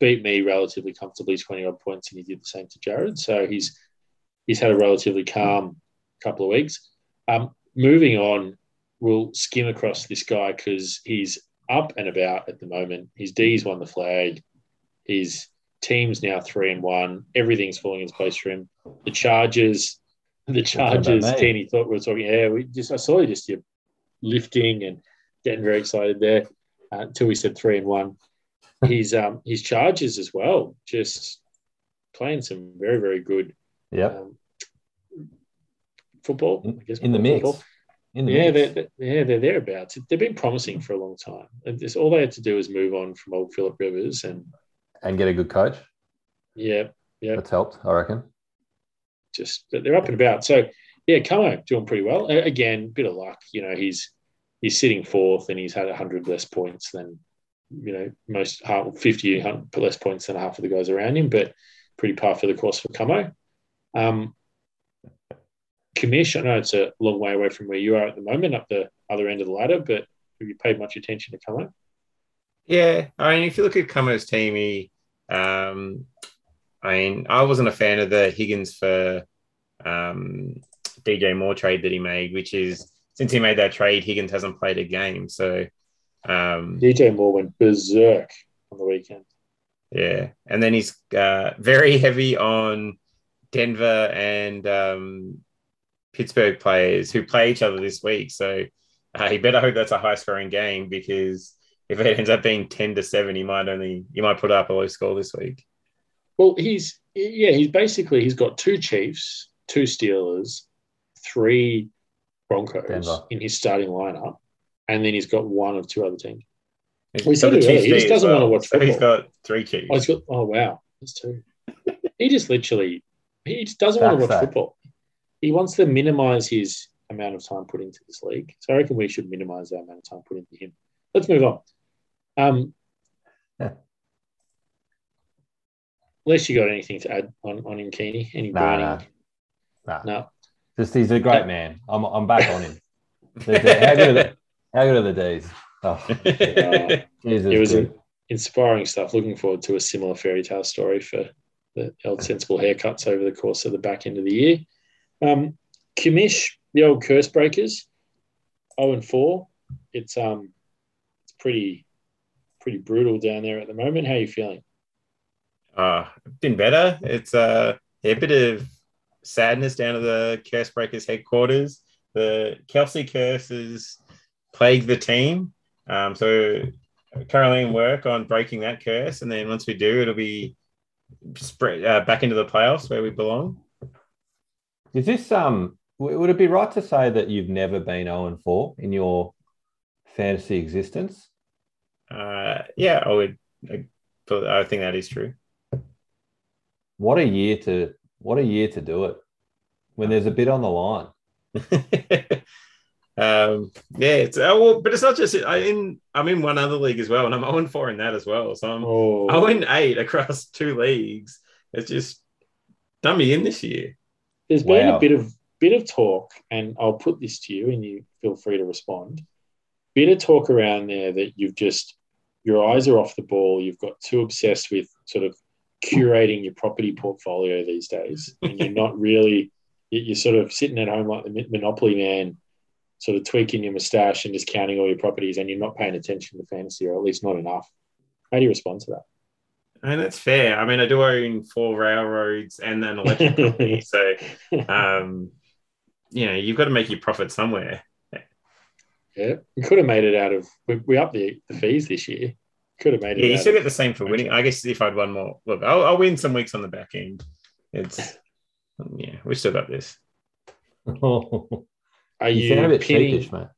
beat me relatively comfortably, 20 odd points, and he did the same to Jared. So he's, he's had a relatively calm couple of weeks. Um, moving on, we'll skim across this guy because he's up and about at the moment. His D's won the flag. His team's now three and one. Everything's falling into place for him. The Chargers, the Chargers. Kenny thought we were talking. Yeah, we just I saw you just you lifting and getting very excited there uh, until we said three and one. His um his Chargers as well, just playing some very very good Yep. um, football. I guess In the we'll call it mix. football. In the Yeah, mix. they're, they're, yeah, they're thereabouts. They've been promising for a long time. And just, all they had to do was move on from old Philip Rivers, and and get a good coach. yeah, yeah, That's helped, I reckon. Just they're up and about. So yeah, Como doing pretty well. Again, bit of luck. You know, he's he's sitting fourth, and he's had hundred less points than you know most 50 less points than half of the guys around him, but pretty par for the course for Como. Um, Commish, I know it's a long way away from where you are at the moment, up the other end of the ladder, but have you paid much attention to Como? Yeah, I mean, if you look at Como's team, he, um, I mean, I wasn't a fan of the Higgins for um, DJ Moore trade that he made, which is since he made that trade, Higgins hasn't played a game. So, um, DJ Moore went berserk on the weekend. yeah, and then he's uh, very heavy on Denver and um, Pittsburgh players who play each other this week. So uh, he better hope that's a high scoring game because if it ends up being ten to seven, he might only he might put up a low score this week. Well, he's yeah, he's basically he's got two Chiefs, two Steelers, three Broncos Denver. in his starting lineup, and then he's got one of two other teams. He's We said it the earlier, Chiefs he just doesn't wanna watch So He's got three Chiefs. Oh, he's got oh wow, that's two. he just literally he just doesn't want to watch Backside. football. He wants to minimize his amount of time put into this league. So I reckon we should minimize our amount of time put into him. Let's move on. Um, Yeah. Unless you got anything to add on on him, Keeney, any Nah, burning nah. Nah. No. Just he's a great man. I'm I'm back on him. How, good are the, how good are the D's? Oh, Jesus. it was good. inspiring stuff. Looking forward to a similar fairy tale story for the old sensible haircuts over the course of the back end of the year. Um, Commish, the old curse breakers, 0 and 4. It's um it's pretty pretty brutal down there at the moment. How are you feeling? Uh, been better. It's uh, a bit of sadness down at the Curse Breakers headquarters. The Kelce curses plague the team. Um, so currently in work on breaking that curse, and then once we do, it'll be spread uh, back into the playoffs where we belong. Is this um? Would it be right to say that you've never been 0 and 4 in your fantasy existence? Uh, yeah, I would. I, I think that is true. What a year to what a year to do it when there's a bit on the line. um, yeah, it's uh, well, but it's not just I in I'm in one other league as well, and I'm 0 4 in that as well. So I'm Oh, 0 8 across two leagues. It's just done me in this year. there's been Wow. a bit of bit of talk, and I'll put this to you, and you feel free to respond. Bit of talk around there that you've just your eyes are off the ball. You've got too obsessed with sort of curating your property portfolio these days, and you're not really. you- You're sort of sitting at home like the Monopoly man, sort of tweaking your moustache and just counting all your properties, and you're not paying attention to fantasy, or at least not enough. How do you respond to that? I mean, that's fair. I mean, I do own four railroads and an electric company. So, um, you know, you've got to make your profit somewhere. Yeah, we could have made it out of. We, we upped the, the fees this year. Could have made it. Yeah, you out still get the same for winning. I guess if I'd won more, look, I'll, I'll win some weeks on the back end. It's, yeah, we still got this. you Are you, sound a bit pinning? cheapish, mate.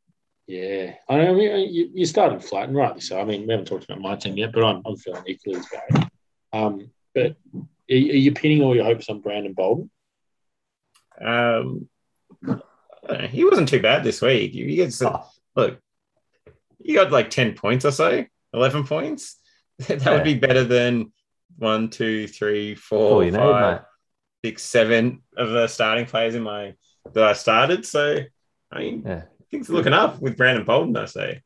Yeah, I mean, you, you started flat, and rightly so. I mean, we haven't talked about my team yet, but I'm, I'm feeling equally as bad. Um, but are, are you pinning all your hopes on Brandon Bolden? Um, he wasn't too bad this week. You, you get some, Oh, look, you got like 10 points or so, 11 points. that Yeah. would be better than one, two, three, that's four, all you need, five, mate. six, seven of the starting players in my that I started. So, I mean, Yeah. things are looking up with Brandon Bolden, I say.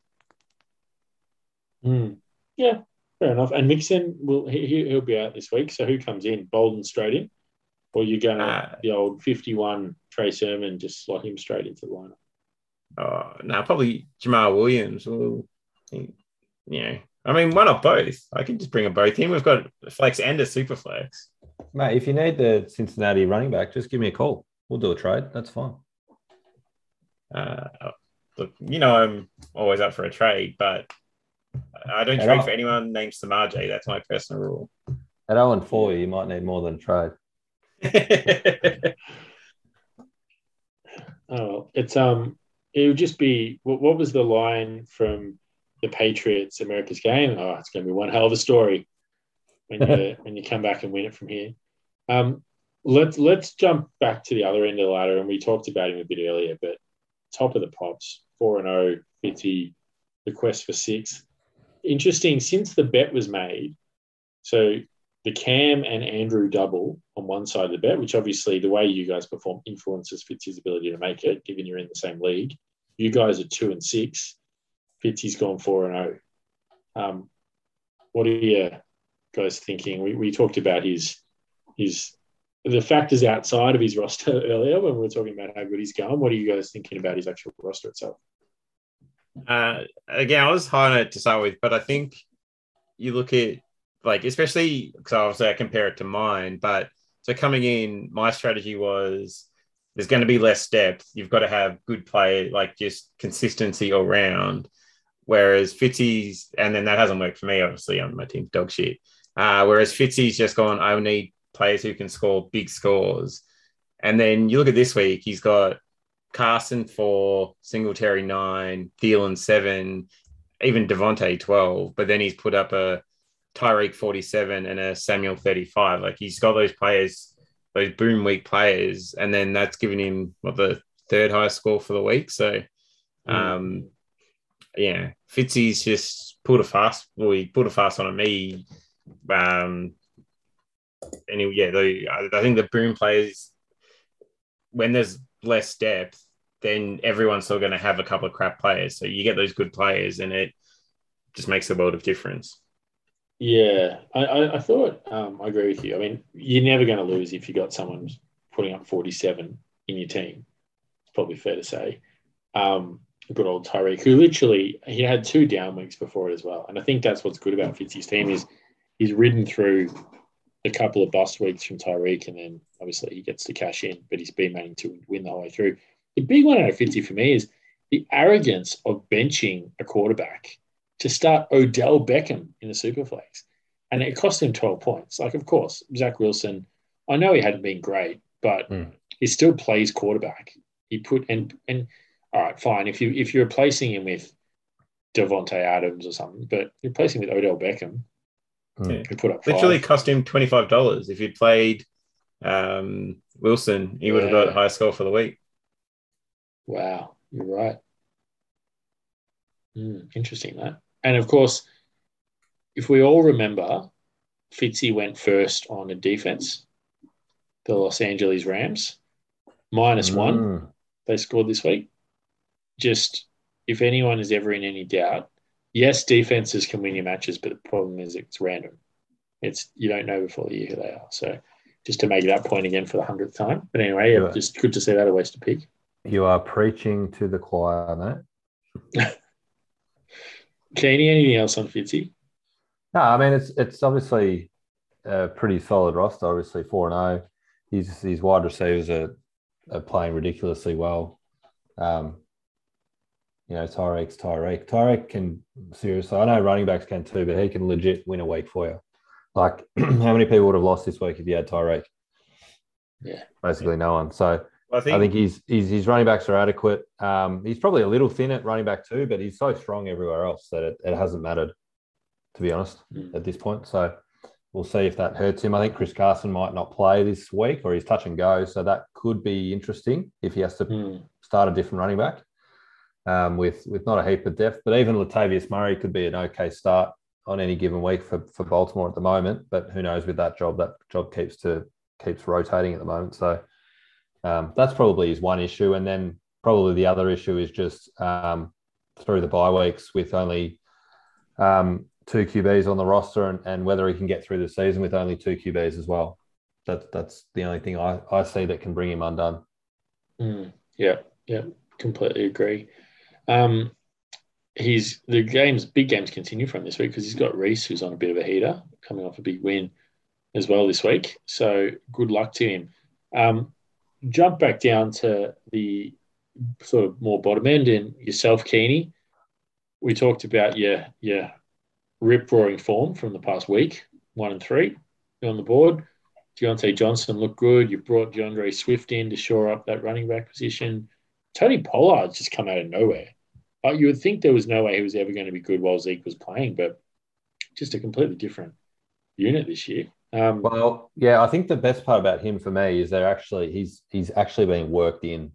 Hmm. Yeah, fair enough. And Mixon will he, he- he'll be out this week. So who comes in? Bolden straight in, or you're going Uh, the old fifty-one Trey Sermon just slot him straight into the lineup? Oh, no, probably Jamaal Williams. Will, you know, I mean, why not both? I can just bring them both in. We've got a flex and a super flex. Mate, if you need the Cincinnati running back, just give me a call. We'll do a trade. That's fine. Uh, look, you know, I'm always up for a trade, but I don't Yeah, trade no. for anyone named Samaje. That's my personal rule. At 0 and 4, you might need more than a trade. Oh, it's um, it would just be what, what was the line from the Patriots America's game? Oh, it's going to be one hell of a story when you when you come back and win it from here. Um, let's let's jump back to the other end of the ladder, and we talked about him a bit earlier, but top of the pops, four and zero, fifty, the quest for six. Interesting. Since the bet was made, so the Cam and Andrew double on one side of the bet, which obviously the way you guys perform influences Fitzy's ability to make it, given you're in the same league. You guys are two and six. Fitzy's gone four and zero. Um, what are you guys thinking? We, we talked about his his the factors outside of his roster earlier when we were talking about how good he's going. What are you guys thinking about his actual roster itself? uh, again, I was high on it to start with, but I think you look at like, especially because obviously I compare it to mine, but so coming in, my strategy was there's going to be less depth. You've got to have good play, like just consistency all round. Whereas Fitzy's, and then that hasn't worked for me, obviously, on my team's dog shit. Uh, whereas Fitzy's just gone, I need players who can score big scores. And then you look at this week, he's got Carson four, Singletary nine, Thielen seven, even Davante 12. But then he's put up a Tyreek 47 and a Samuel 35. Like he's got those players, those boom week players. And then that's given him what the third highest score for the week. So, um, yeah, Fitzy's just pulled a fast. Well, he pulled a fast on me. Um, he, yeah, the, I, I think the boom players when there's less depth, then everyone's still going to have a couple of crap players. So you get those good players, and it just makes a world of difference. Yeah, I, I, I thought um, I agree with you. I mean, you're never going to lose if you got someone putting up 47 in your team. It's probably fair to say. Um, good old Tyreek, who literally he had two down weeks before it as well, and I think that's what's good about Fitzy's team is he's ridden through a couple of bust weeks from Tyreek, and then obviously he gets to cash in, but he's been managing to win the whole way through. The big one out of Fitzy for me is the arrogance of benching a quarterback to start Odell Beckham in the Superflex. And it cost him 12 points. Like, of course, Zach Wilson, I know he hadn't been great, but Mm. he still plays quarterback. He put and and all right, fine. If you if you're replacing him with Davante Adams or something, but you're replacing with Odell Beckham, Mm. who put up five. Literally cost him twenty five dollars. If he'd played um, Wilson, he would have got Yeah. a higher score for the week. Wow, you're right. Hmm, interesting that. And of course, if we all remember, Fitzy went first on a defense, the Los Angeles Rams, minus one. Mm. They scored this week. Just if anyone is ever in any doubt, yes, defenses can win your matches, but the problem is it's random. It's you don't know before the year who they are. So just to make that point again for the hundredth time. But anyway, yeah, just good to see that a waste to pick. You are preaching to the choir, mate. Keeney, anything else on Fitzy? No, I mean it's it's obviously a pretty solid roster. Obviously four and zero. His his wide receivers are, are playing ridiculously well. Um, you know, Tyreek's Tyreek. Tyreek can seriously. I know running backs can too, but he can legit win a week for you. Like, how many people would have lost this week if you had Tyreek? Yeah. basically no one. So I think, I think he's, he's his running backs are adequate. Um, he's probably a little thin at running back too, but he's so strong everywhere else that it, it hasn't mattered, to be honest, Mm. at this point. So we'll see if that hurts him. I think Chris Carson might not play this week, or he's touch and go, so that could be interesting if he has to Hmm. start a different running back um, with with not a heap of depth. But even Latavius Murray could be an okay start on any given week for, for Baltimore at the moment. But who knows with that job? That job keeps to keeps rotating at the moment. So um, that's probably his one issue. And then probably the other issue is just um, through the bye weeks with only um, two QBs on the roster and, and whether he can get through the season with only two QBs as well. That's that's the only thing I, I see that can bring him undone. Mm, yeah, yeah, completely agree. Um, he's the games, big games continue from this week because he's got Reese, who's on a bit of a heater, coming off a big win as well this week. So good luck to him. Um, jump back down to the sort of more bottom end and yourself, Keeney. We talked about your your rip roaring form from the past week, one and three. You're on the board. Diontae Johnson looked good. You brought D'Andre Swift in to shore up that running back position. Tony Pollard's just come out of nowhere. Uh, you would think there was no way he was ever going to be good while Zeke was playing, but just a completely different unit this year. Um, Well, yeah, I think the best part about him for me is they're actually he's he's actually being worked in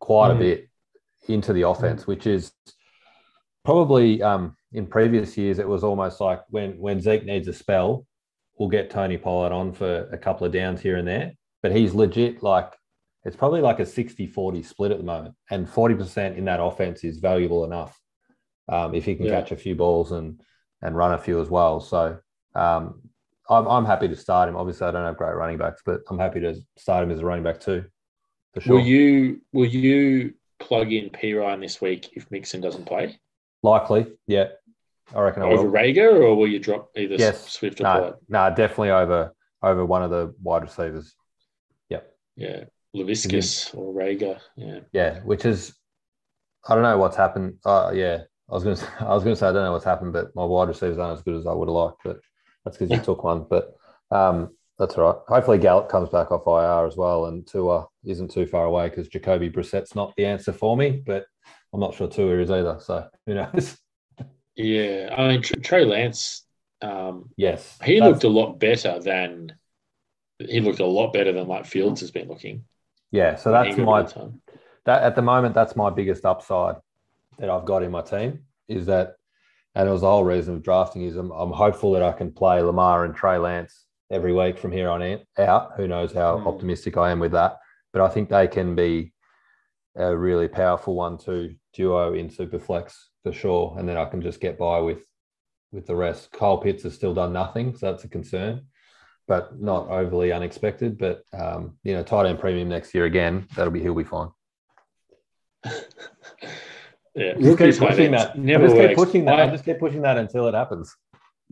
quite a Mm. bit into the offense, which is probably um, in previous years it was almost like when when Zeke needs a spell, we'll get Tony Pollard on for a couple of downs here and there. But he's legit like it's probably like a 60-40 split at the moment. And 40% in that offense is valuable enough um, if he can Yeah. catch a few balls and and run a few as well. So um, I'm, I'm happy to start him. Obviously, I don't have great running backs, but I'm happy to start him as a running back too. For sure. Will you will you plug in Perine this week if Mixon doesn't play Likely, yeah. I reckon I over will. Reagor, or will you drop either Yes. Swift or No, Pollard? no, definitely over over one of the wide receivers. Yeah, Laviska or Reagor. Yeah, Yeah, which is I don't know what's happened. Uh, yeah, I was gonna say, I was gonna say I don't know what's happened, but my wide receivers aren't as good as I would have liked. But that's because you took one. But um, that's all right. Hopefully Gallup comes back off IR as well, and Tua isn't too far away because Jacoby Brissett's not the answer for me, but I'm not sure Tua is either. So who knows? yeah. I mean Trey Lance. Um, yes, he looked a lot better than he looked a lot better than like Fields has been looking. Yeah, so that's my a bit of time. that at the moment that's my biggest upside that I've got in my team is that, and it was the whole reason of drafting is I'm, I'm hopeful that I can play Lamar and Trey Lance every week from here on in, out. Who knows how Mm. optimistic I am with that, but I think they can be a really powerful one-two duo in Superflex for sure, and then I can just get by with with the rest. Kyle Pitts has still done nothing, so that's a concern, but not overly unexpected. But um, you know, tight end premium next year again, that'll be he'll be fine. Yeah, Just keep pushing that. never just keep pushing that. I- I just keep pushing that until it happens.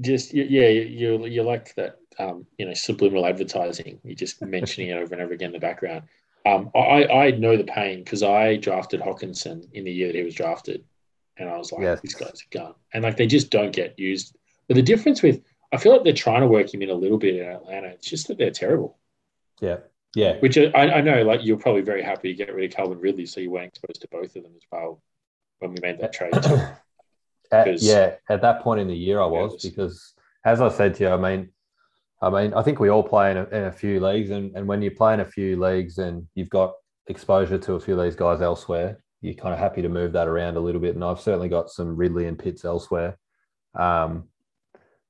just yeah, you you like that um, you know subliminal advertising. You're just mentioning it over and over again in the background. Um, I I know the pain because I drafted Hockenson in the year that he was drafted, and I was like, Yes. this guy's a gun, and like they just don't get used. But the difference with I feel like they're trying to work him in a little bit in Atlanta. It's just that they're terrible. Yeah, yeah, Which I, I know, like you're probably very happy to get rid of Calvin Ridley, so you weren't exposed to both of them as well when we made that trade. At- yeah. At that point in the year, I was Yes. because, as I said to you, I mean, I mean, I think we all play in a, in a few leagues, and, and when you play in a few leagues and you've got exposure to a few of these guys elsewhere, you're kind of happy to move that around a little bit. And I've certainly got some Ridley and Pitts elsewhere. Um,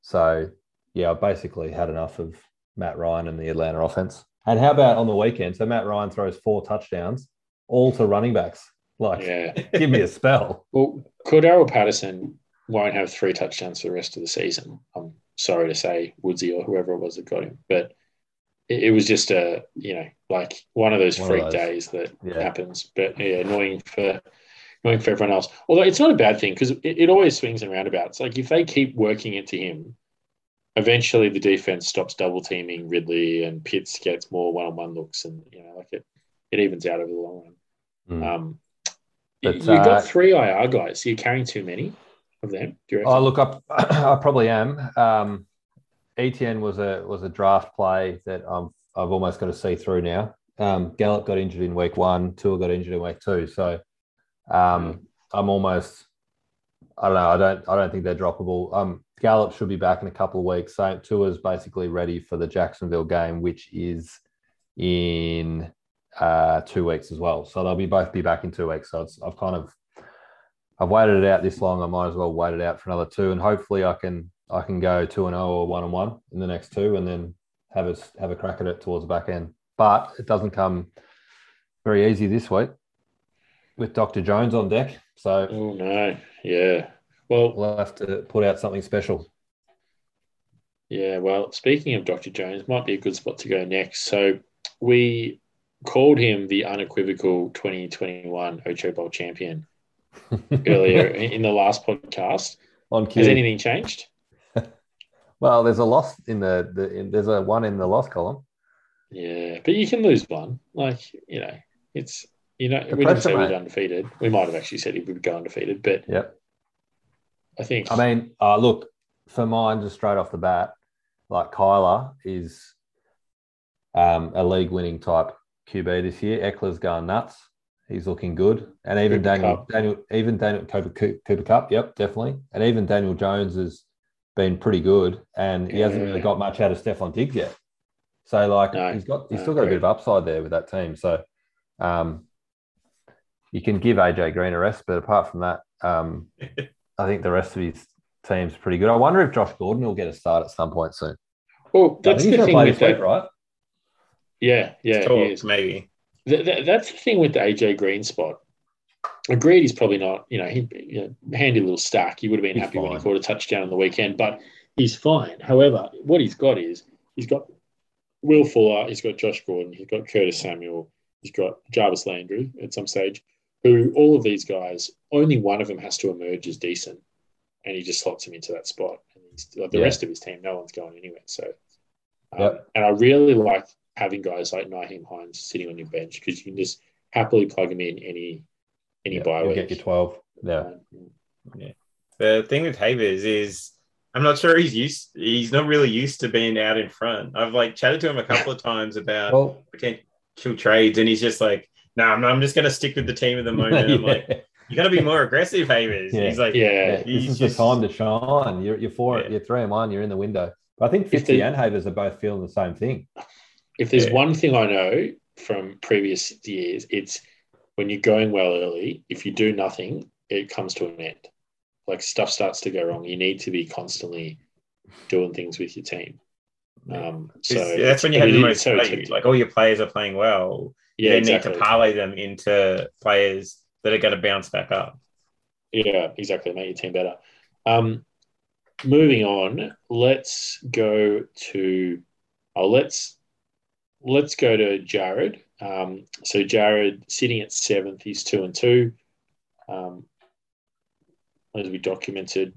so yeah, I basically had enough of Matt Ryan and the Atlanta offense. And how about on the weekend? So Matt Ryan throws four touchdowns, all to running backs. Like, yeah. give me a spell. Well, Cordarrelle Patterson won't have three touchdowns for the rest of the season. I'm sorry to say, Woodsy or whoever it was that got him, but it, it was just a you know like one of those One of freak those. days that Yeah. happens. But yeah, annoying for annoying for everyone else. Although it's not a bad thing because it, it always swings and roundabouts. Like if they keep working it to him, eventually the defense stops double teaming Ridley and Pitts gets more one on one looks, and you know like it it evens out over the long run. Mm. Um, But, you've uh, got three IR guys. So you're carrying too many of them. Do? Oh, look, I, I probably am. Um, Etienne was a was a draft play that I'm, I've almost got to see through now. Um, Gallup got injured in week one. Tua got injured in week two. So um, I'm almost. I don't know. I don't. I don't think they're droppable. Um, Gallup should be back in a couple of weeks. So Tua's basically ready for the Jacksonville game, which is in uh, two weeks as well. So they'll be both be back in two weeks. So it's, I've kind of I've waited it out this long. I might as well wait it out for another two, and hopefully I can I can go two and zero or one and one in the next two, and then have a have a crack at it towards the back end. But it doesn't come very easy this week with Dr. Jones on deck. So oh no, yeah. Well, we'll have to put out something special. yeah. Well, speaking of Dr. Jones, might be a good spot to go next. So we called him the unequivocal 2021 Ocho Bowl champion earlier in the last podcast. on cue. Has anything changed? well, there's a loss in the, the in, there's a one in the loss column. Yeah, but you can lose one. Like you know, it's you know The we didn't say we'd undefeated. We might have actually said he would go undefeated, but Yep. I think I mean, uh, look, for mine, just straight off the bat, like Kyler is um, a league winning type QB this year. Ekeler's going nuts. He's looking good. And even Cooper Daniel. Daniel, even Daniel Cooper, Cooper Kupp, yep, definitely. And even Daniel Jones has been pretty good. And he hasn't really got much out of Stefon Diggs yet. So, like, No, he's got, he's no, still got a bit of upside there with that team. So, um, you can give AJ Green a rest, but apart from that, um, I think the rest of his team's pretty good. I wonder if Josh Gordon will get a start at some point soon. well, I that's think he's the going thing with this week, that. right? Yeah, yeah, he is. maybe. Th- th- that's the thing with the AJ Green spot. Agreed, he's probably not, you know, he you know, handy little stack. He would have been He's happy when he fine. caught a touchdown on the weekend, but he's fine. However, what he's got is he's got Will Fuller, he's got Josh Gordon, he's got Curtis Samuel, he's got Jarvis Landry at some stage, who all of these guys, only one of them has to emerge as decent, and he just slots him into that spot. And he's, like, the Yeah. rest of his team, no one's going anywhere. So, um, Yep. and I really like having guys like Nyheim Hines sitting on your bench because you can just happily plug him in any any Yeah, bye you'll week. get your 12. Yeah. Um, The thing with Havers is I'm not sure he's used he's not really used to being out in front. I've like chatted to him a couple of times about Well, potential trades, and he's just like, no, I'm, I'm just gonna stick with the team at the moment. I'm like, you gotta be more aggressive, Havers. Yeah. He's like, yeah, this he's is just- the time to shine. You're, you're four, Yeah. you're three and one, you're in the window. But I think If Fitzy they- and Havers are both feeling the same thing. If there's Yeah. one thing I know from previous years, it's when you're going well early, if you do nothing, it comes to an end. Like stuff starts to go wrong. You need to be constantly doing things with your team. Um, so It's- that's when you have it the is most so value. Like all your players are playing well. Yeah, you exactly. need to parlay them into players that are going to bounce back up. Yeah, exactly. Make your team better. Um, moving on, let's go to. Oh, let's let's go to Jared. Um, so Jared sitting at seventh, he's two and two. Um, as we documented,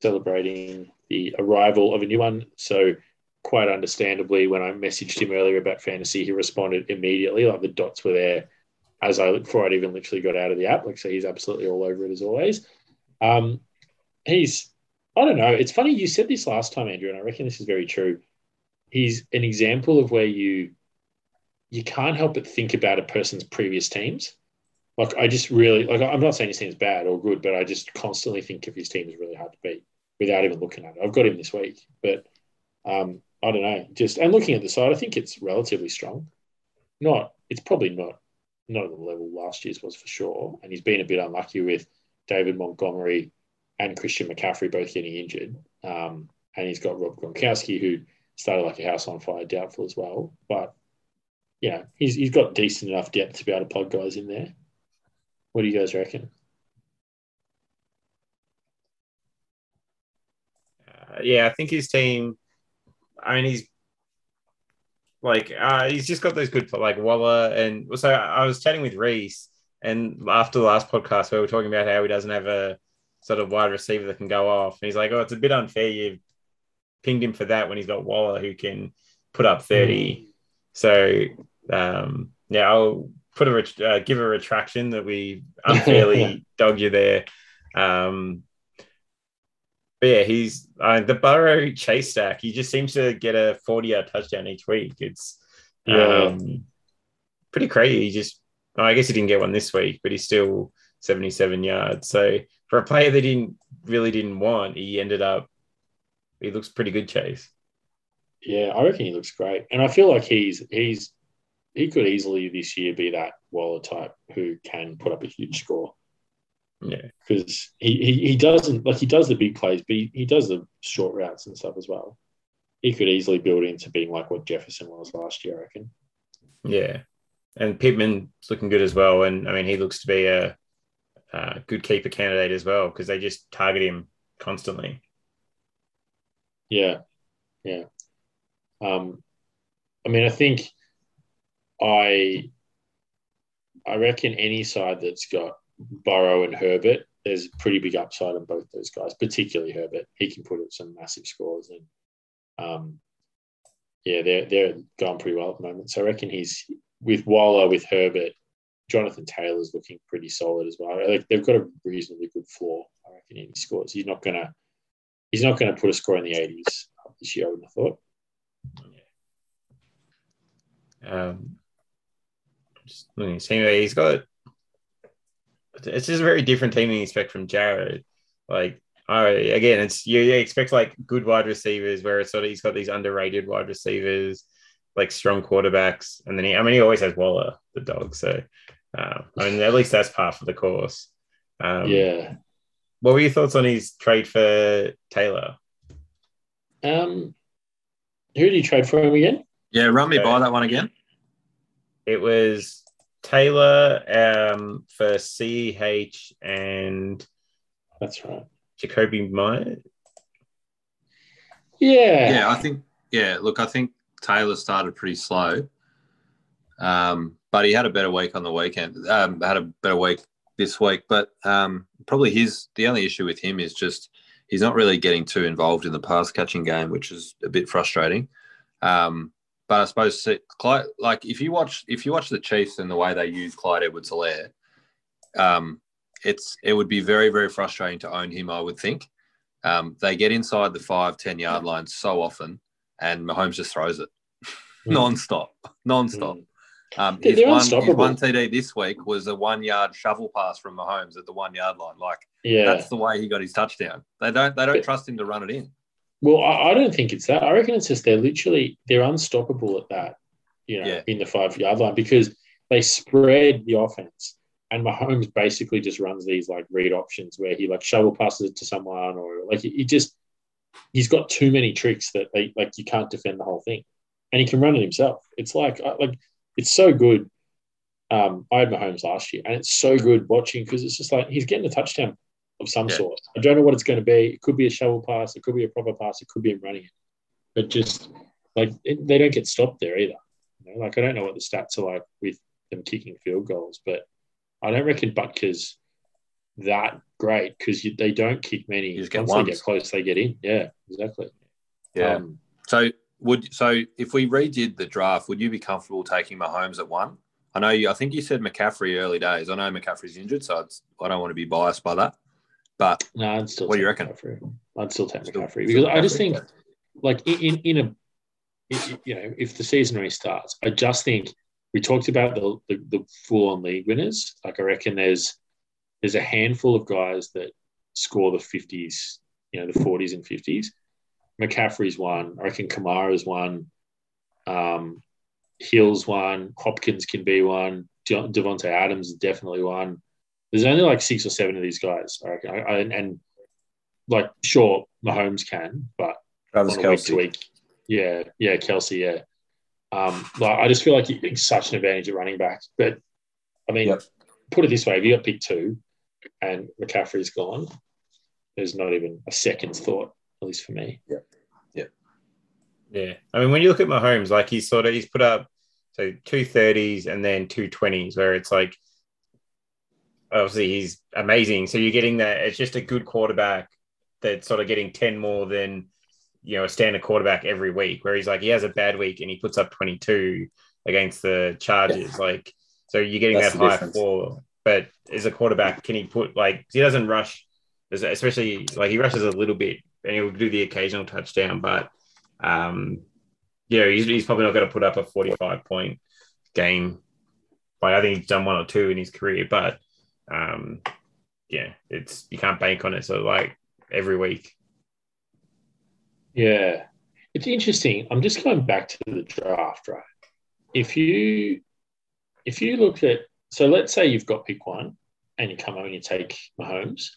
celebrating the arrival of a new one. So quite understandably, when I messaged him earlier about fantasy, he responded immediately. Like the dots were there as I looked before I'd even literally got out of the app. Like so, he's absolutely all over it as always. Um, he's I don't know. It's funny you said this last time, Andrew, and I reckon this is very true. He's an example of where you you can't help but think about a person's previous teams. Like I just really like I'm not saying his team's bad or good, but I just constantly think of his team is really hard to beat without even looking at it. I've got him this week, but um, I don't know. Just and looking at the side, I think it's relatively strong. Not it's probably not not at the level last year's was for sure. And he's been a bit unlucky with David Montgomery and Christian McCaffrey both getting injured. Um, and he's got Rob Gronkowski who started like a house on fire, doubtful as well. But yeah, he's he's got decent enough depth to be able to plug guys in there. What do you guys reckon? Uh, yeah, I think his team. I mean, he's like uh, he's just got those good like Waller and so I was chatting with Reese and after the last podcast where we were talking about how he doesn't have a sort of wide receiver that can go off. And he's like oh it's a bit unfair you've pinged him for that when he's got Waller who can put up 30 mm. so um, yeah I'll put a ret- uh, give a retraction that we unfairly dogged you there. Um, but yeah, he's uh, the Burrow chase stack. He just seems to get a 40 yard touchdown each week. It's Yeah. um, pretty crazy. He just, oh, I guess he didn't get one this week, but he's still 77 yards. So for a player that didn't really didn't want, he ended up, he looks pretty good, Chase. Yeah, I reckon he looks great. And I feel like he's he's he could easily this year be that Waller type who can put up a huge score. Yeah. Because he, he, he doesn't like he does the big plays, but he, he does the short routes and stuff as well. He could easily build into being like what Jefferson was last year, I reckon. Yeah. And Pittman's looking good as well. And I mean, he looks to be a, a good keeper candidate as well because they just target him constantly. Yeah. Yeah. Um, I mean, I think I I reckon any side that's got Burrow and Herbert, there's pretty big upside on both those guys, particularly Herbert. He can put up some massive scores and um, yeah, they're they're going pretty well at the moment. So I reckon he's with Waller, with Herbert, Jonathan Taylor's looking pretty solid as well. Like they've got a reasonably good floor. I reckon he scores. He's not gonna he's not gonna put a score in the 80s this year. I wouldn't have thought. Um, just looking him, he's got. It's just a very different team than you expect from Jared. Like, all right, again, it's you, you expect like good wide receivers, where it's sort of he's got these underrated wide receivers, like strong quarterbacks, and then he, I mean, he always has Waller, the dog. So, uh, I mean, at least that's part of the course. Um, yeah. What were your thoughts on his trade for Taylor? Um, who did you trade for him again? Yeah, run me by that one again. It was Taylor um, for CH and That's right. Jakobi Meyer. Yeah. Yeah, I think. Yeah, look, I think Taylor started pretty slow, um, but he had a better week on the weekend. Um, had a better week this week, but um, probably his the only issue with him is just he's not really getting too involved in the pass catching game, which is a bit frustrating. Um, but I suppose Clyde, like if you watch if you watch the Chiefs and the way they use Clyde Edwards-Helaire, um, it's it would be very very frustrating to own him. I would think um, they get inside the five ten yard line so often, and Mahomes just throws it Mm. non-stop, non-stop. Mm. Um, his, one, his one TD this week was a one yard shovel pass from Mahomes at the one yard line. Like Yeah. that's the way he got his touchdown. They don't they don't But- trust him to run it in. Well, I, I don't think it's that. I reckon it's just they're literally they're unstoppable at that, you know, Yeah. in the five yard line because they spread the offense. And Mahomes basically just runs these like read options where he like shovel passes it to someone or like he, he just he's got too many tricks that they like you can't defend the whole thing, and he can run it himself. It's like like it's so good. Um, I had Mahomes last year, and it's so good watching because it's just like he's getting a touchdown of some Yeah. sort. I don't know what it's going to be. It could be a shovel pass. It could be a proper pass. It could be him running it. But just like it, they don't get stopped there either. You know, like I don't know what the stats are like with them kicking field goals, but I don't reckon Butker's that great because they don't kick many. You just get Once ones. they get close, they get in. Yeah, exactly. Yeah. Um, So would so if we redid the draft, would you be comfortable taking Mahomes at one? I know you. I think you said McCaffrey early days. I know McCaffrey's injured, so it's, I don't want to be biased by that. But no, I'd still. What do you reckon? McCaffrey. I'd still take Still- McCaffrey because I just McCaffrey? think, like in in, in a, i- you know, if the season restarts, I just think we talked about the the, the full on league winners. Like I reckon there's there's a handful of guys that score the fifties, you know, the forties and fifties. McCaffrey's one. I reckon Kamara's one. Um, Hill's one. Hopkins can be one. De- Davante Adams is definitely one. There's only like six or seven of these guys. I reckon. I, I, and like, sure, Mahomes can, but Travis on a week to week. Yeah, yeah, Kelce, yeah. Um, like I just feel like it's such an advantage at running back. But I mean, Yep. put it this way: if you got pick two, and McCaffrey's gone, there's not even a second's thought, at least for me. Yeah, yeah, yeah, I mean, when you look at Mahomes, like he's sort of he's put up so two thirties and then two twenties, where it's like obviously he's amazing. So you're getting that it's just a good quarterback that's sort of getting ten more than you know a standard quarterback every week. Where he's like he has a bad week and he puts up twenty two against the Chargers, like so you're getting That's that high difference. floor. But as a quarterback, can he put like he doesn't rush, especially like he rushes a little bit and he'll do the occasional touchdown, but um, you know, he's, he's probably not going to put up a 45 point game. Like I think he's done one or two in his career, but um, yeah, it's you can't bank on it. So like every week, Yeah. It's interesting. I'm just going back to the draft, right? If you if you look at so let's say you've got pick one and you come home and you take Mahomes.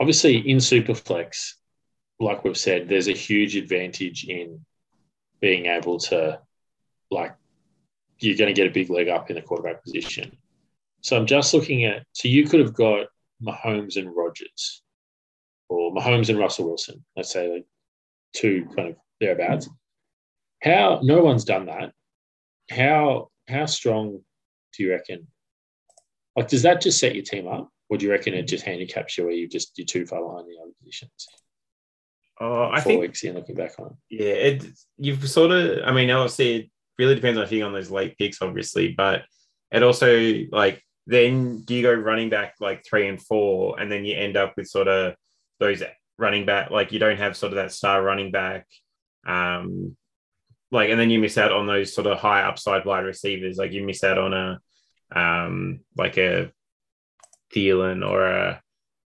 Obviously in Superflex, like we've said, there's a huge advantage in being able to like you're going to get a big leg up in the quarterback position. So I'm just looking at so you could have got Mahomes and Rodgers or Mahomes and Russell Wilson. Let's say like two kind of thereabouts. How no one's done that. How how strong do you reckon? Like, does that just set your team up, or do you reckon it just handicaps you where you just you're too far behind the other positions? oh, I Four think weeks in, looking back on it. yeah, it you've sort of. I mean, obviously, it really depends on if you're on those late picks, obviously, but it also like then do you go running back like three and four, and then you end up with sort of those running back like you don't have sort of that star running back, um, like and then you miss out on those sort of high upside wide receivers, like you miss out on a um like a Thielen or a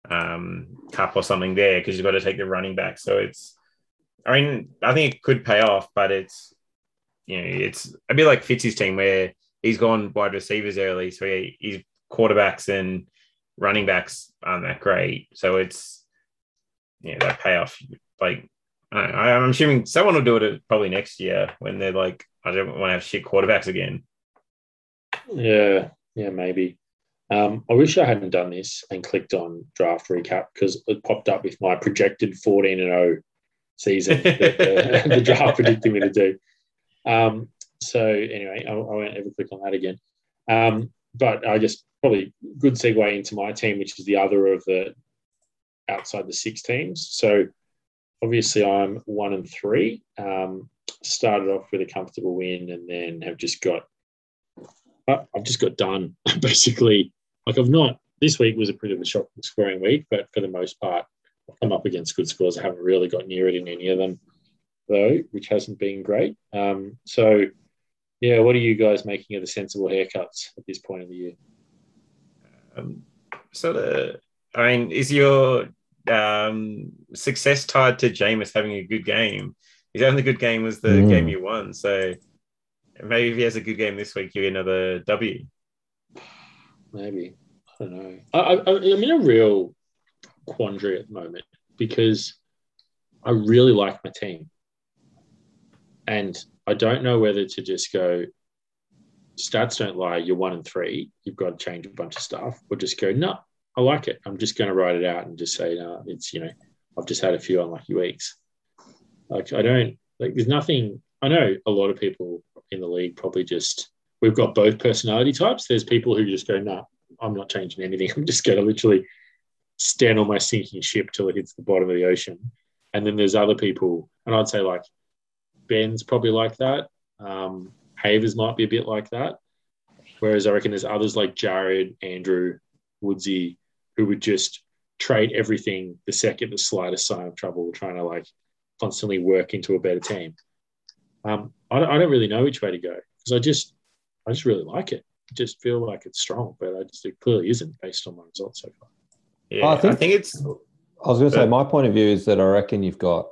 um Kupp or something there because you've got to take the running back. So it's I mean, I think it could pay off, but it's you know, it's a bit like Fitz's team where he's gone wide receivers early, so he, his quarterbacks and running backs aren't that great. So it's yeah, that payoff. Like I I'm assuming someone will do it probably next year when they're like, I don't want to have shit quarterbacks again. Yeah, yeah, maybe. Um, I wish I hadn't done this and clicked on draft recap because it popped up with my projected 14 and 0 season that the, the draft predicted me to do. Um, so anyway, I, I won't ever click on that again. Um, but I just probably good segue into my team, which is the other of the outside the six teams. So obviously I'm one and three. Um, started off with a comfortable win and then have just got I've just got done basically. Like I've not. This week was a pretty of a shock scoring week, but for the most part, I've come up against good scores. I haven't really got near it in any of them, though, which hasn't been great. Um, so, yeah, what are you guys making of the sensible haircuts at this point of the year? um, sort of I mean, is your um, success tied to Jameis having a good game? His only good game was the Mm. game you won. So maybe if he has a good game this week, you get another W. Maybe I don't know. I, I, I'm in a real quandary at the moment because I really like my team, and I don't know whether to just go. stats don't lie, you're one and three, you've got to change a bunch of stuff, or just go, no, I like it. I'm just going to write it out and just say, no, it's, you know, I've just had a few unlucky weeks. Like, I don't, like, there's nothing, I know a lot of people in the league probably just, we've got both personality types. There's people who just go, no, I'm not changing anything. I'm just going to literally stand on my sinking ship till it hits the bottom of the ocean. And then there's other people, and I'd say like Ben's probably like that. Um, Havers might be a bit like that. Whereas I reckon there's others like Jared, Andrew, Woodsy, who would just trade everything the second the slightest sign of trouble, trying to like constantly work into a better team. Um, I, don't, I don't really know which way to go because I just, I just really like it. I just feel like it's strong, but I just it clearly isn't based on my results so far. Yeah, I think- I think it's I was going to say, my point of view is that I reckon you've got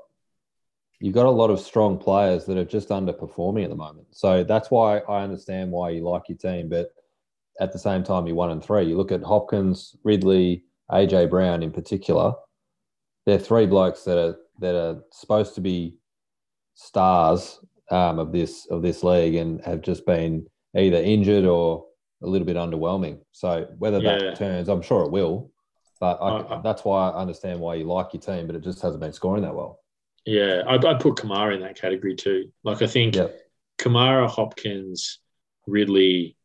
you've got a lot of strong players that are just underperforming at the moment. So that's why I understand why you like your team, but at the same time, you're one and three. You look at Hopkins, Ridley, AJ Brown in particular. They're three blokes that are that are supposed to be stars um, of this of this league and have just been either injured or a little bit underwhelming. So whether Yeah. that turns, I'm sure it will. But I, I- I- that's why I understand why you like your team, but it just hasn't been scoring that well. Yeah, I'd, I'd put Kamara in that category too. Like I think Yep. Kamara, Hopkins, Ridley,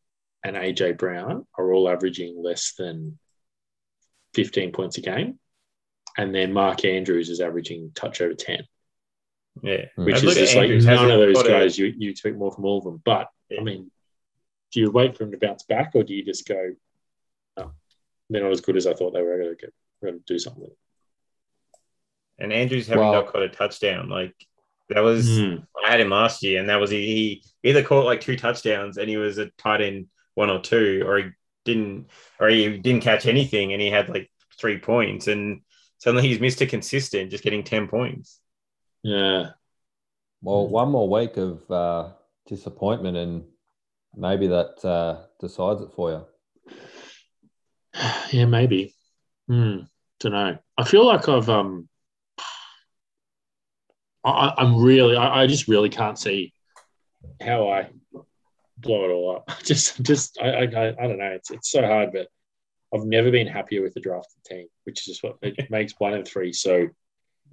and AJ Brown are all averaging less than 15 points a game. And then Mark Andrews is averaging touch over 10, yeah. Mm. which And is look at just like Andrews, none of those got a- guys you, you expect more from all of them. But Yeah. I mean, do you wait for them to bounce back or do you just go, oh, they're not as good as I thought they were going to We're going to do something with it. And Andrews having Well- not got a touchdown. Like that was Mm. I had him last year, and that was he, he either caught like two touchdowns and he was a tight end one or two, or he didn't, or he didn't catch anything and he had like three points, and suddenly he's Mr. Consistent, just getting ten points. Yeah. Well, Mm. one more week of uh, disappointment, and maybe that uh, decides it for you. Yeah, maybe. Hmm. Don't know. I feel like I've um. I, I'm really. I, I just really can't see how I blow it all up. Just, just. I, I, I don't know. It's it's so hard, but I've never been happier with the drafted team, which is just what it makes one and three so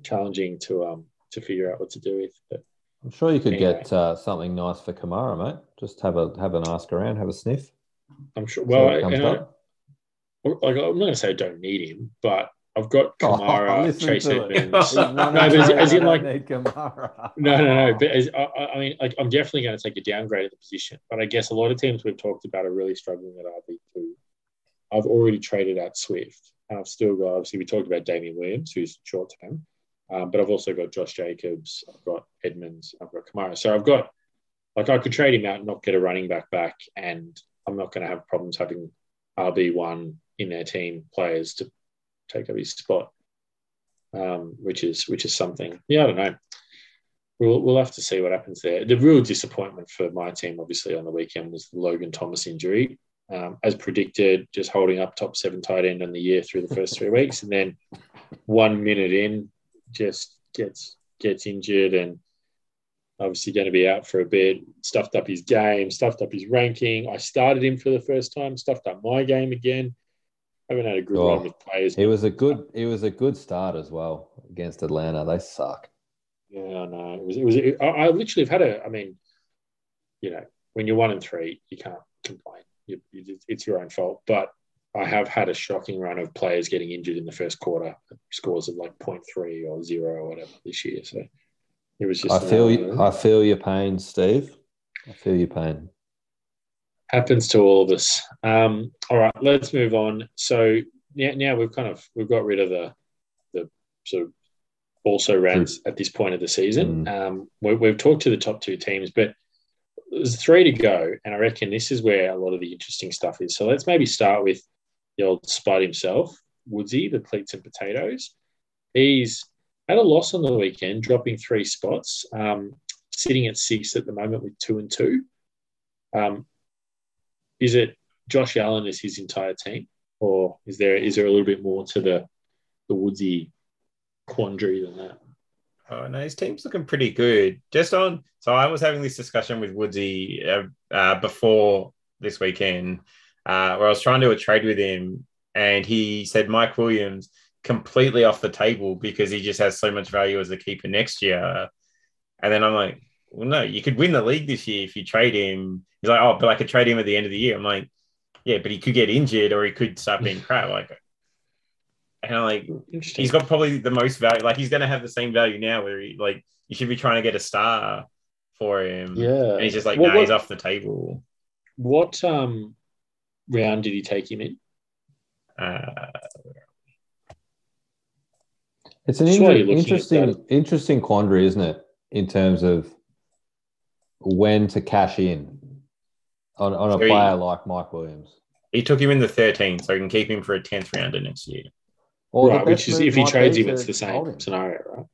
challenging to um to figure out what to do with. But I'm sure you could Anyway. get uh, something nice for Kamara, mate. Just have a have an ask around, have a sniff. I'm sure. Well, I, I, like, I'm not going to say I don't need him, but I've got Kamara, Oh, Chase. Edmonds. He's one No, but as- as in, like- Kamara. No, no, no. But as, I, I I mean, like, I'm definitely going to take a downgrade at the position. But I guess a lot of teams we've talked about are really struggling at RB two. I've already traded out Swift, and I've still got. Obviously, we talked about Damien Williams, who's short term, um, but I've also got Josh Jacobs. I've got Edmonds. I've got Kamara. So I've got like I could trade him out and not get a running back back, and I'm not going to have problems having RB one in their team players to take up his spot, um, which is which is something. Yeah, I don't know. We'll, we'll have to see what happens there. The real disappointment for my team, obviously, on the weekend was the Logan Thomas injury. Um, as predicted, just holding up top seven tight end on the year through the first three weeks, and then one minute in, just gets gets injured and obviously going to be out for a bit. Stuffed up his game, stuffed up his ranking. I started him for the first time, stuffed up my game again. Haven't had a good Oh, run with players. It was a good it was a good start as well against Atlanta. They suck. Yeah, I know. It was. It was. It, I, I literally have had a. I mean, you know, when you're one and three, you can't complain. You, you, it's your own fault. But I have had a shocking run of players getting injured in the first quarter, scores of like 0.3 or zero or whatever this year. So it was just. I feel you, I feel your pain, Steve. I feel your pain. Happens to all of us. Um, all right, let's move on. So now, now we've kind of we've got rid of the the sort of also rants at this point of the season. Um, we, we've talked to the top two teams, but there's three to go, and I reckon this is where a lot of the interesting stuff is. So let's maybe start with the old Spud himself, Woodsy, the cleats and potatoes. He's had a loss on the weekend, dropping three spots, um, sitting at six at the moment with two and two. Um, is it Josh Allen as his entire team, or is there is there a little bit more to the the Woodsy quandary than that? Oh no, his team's looking pretty good. Just on, so I was having this discussion with Woodsy uh, uh, before this weekend uh, where I was trying to do a trade with him, and he said Mike Williams completely off the table because he just has so much value as a keeper next year. And then I'm like, well, no, you could win the league this year if you trade him. He's like, oh, but I could trade him at the end of the year. I'm like, yeah, but he could get injured or he could start being crap. Like, and I'm like, he's got probably the most value. Like, he's going to have the same value now where he, like, you should be trying to get a star for him. yeah. And he's just like, What- no, what- he's off the table. What um round did he take him in? Uh, It's an inter- you're looking at interesting, interesting quandary, isn't it? In terms of when to cash in on, on a So he- player like Mike Williams. he took him in the 13, so he can keep him for a 10th rounder next year. Or the right, which is if he trades him, it's the same him. scenario, right?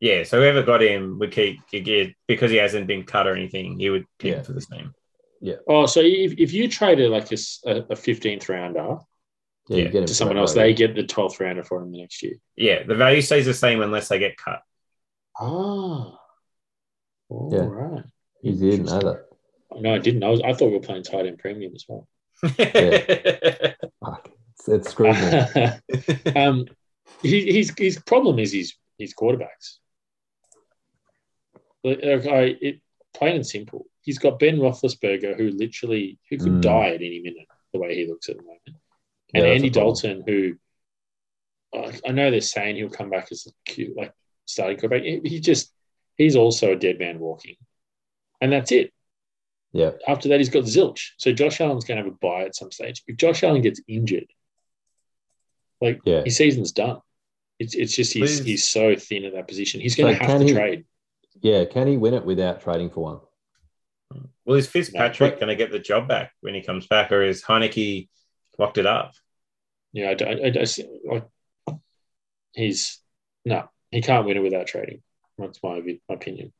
Yeah, so whoever got him would keep you because he hasn't been cut or anything. He would keep Yeah. him for the same. Yeah. Oh, so if, if you traded like a, a 15th rounder Yeah, Yeah, get to someone else, they get the 12th rounder for him the next year. Yeah, the value stays the same unless they get cut. Ah. All Yeah. right. He didn't know that. No, I didn't. I, was, I thought we were playing tight end premium as well. Fuck. It's, it's screwed um, he, his his problem is his his quarterbacks. Like, I, it, plain and simple. He's got Ben Roethlisberger, who literally who could Mm. die at any minute, the way he looks at the moment, and that's Andy. Dalton, who I know they're saying he'll come back as a cute, like starting quarterback. He he just he's also a dead man walking, and that's it. Yeah. After that, he's got zilch. So Josh Allen's going to have a buy at some stage. If Josh Allen gets injured, like Yeah. his season's done. It's it's just he's Please. he's so thin at that position. He's going So to have to he- trade. Yeah, can he win it without trading for one? well, is Fitzpatrick but- going to get the job back when he comes back, or is Heinicke locked it up? Yeah, I, don't- I, I, see- like he's no, he can't win it without trading. That's my vi- opinion.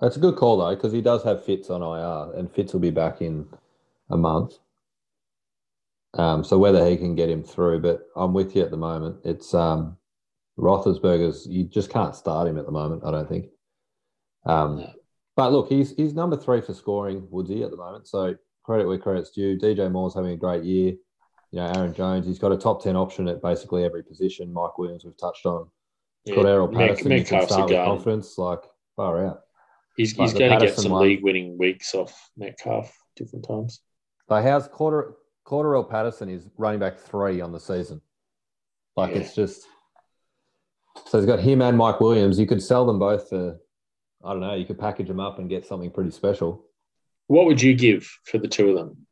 That's a good call though, because he does have Fitz on IR, and Fitz will be back in a month. Um, so whether he can get him through, but I'm with you at the moment. It's um, Roethlisberger's. You just can't start him at the moment. I don't think. Um, but look, he's he's number three for scoring, Woodsy at the moment. So credit where credit's due. DJ Moore's having a great year. You know, Aaron Jones, he's got a top ten option at basically every position. Mike Williams, we've touched on. Yeah, Cordarrelle Patterson, you can start with confidence. Like far out. He's, Like he's going to get some one. league-winning weeks off Metcalf different times. Like how's Quarter Cordarrelle Patterson is running back three on the season. Like Yeah. it's just so he's got him and Mike Williams. You could sell them both for I don't know, you could package them up and get something pretty special. What would you give for the two of them?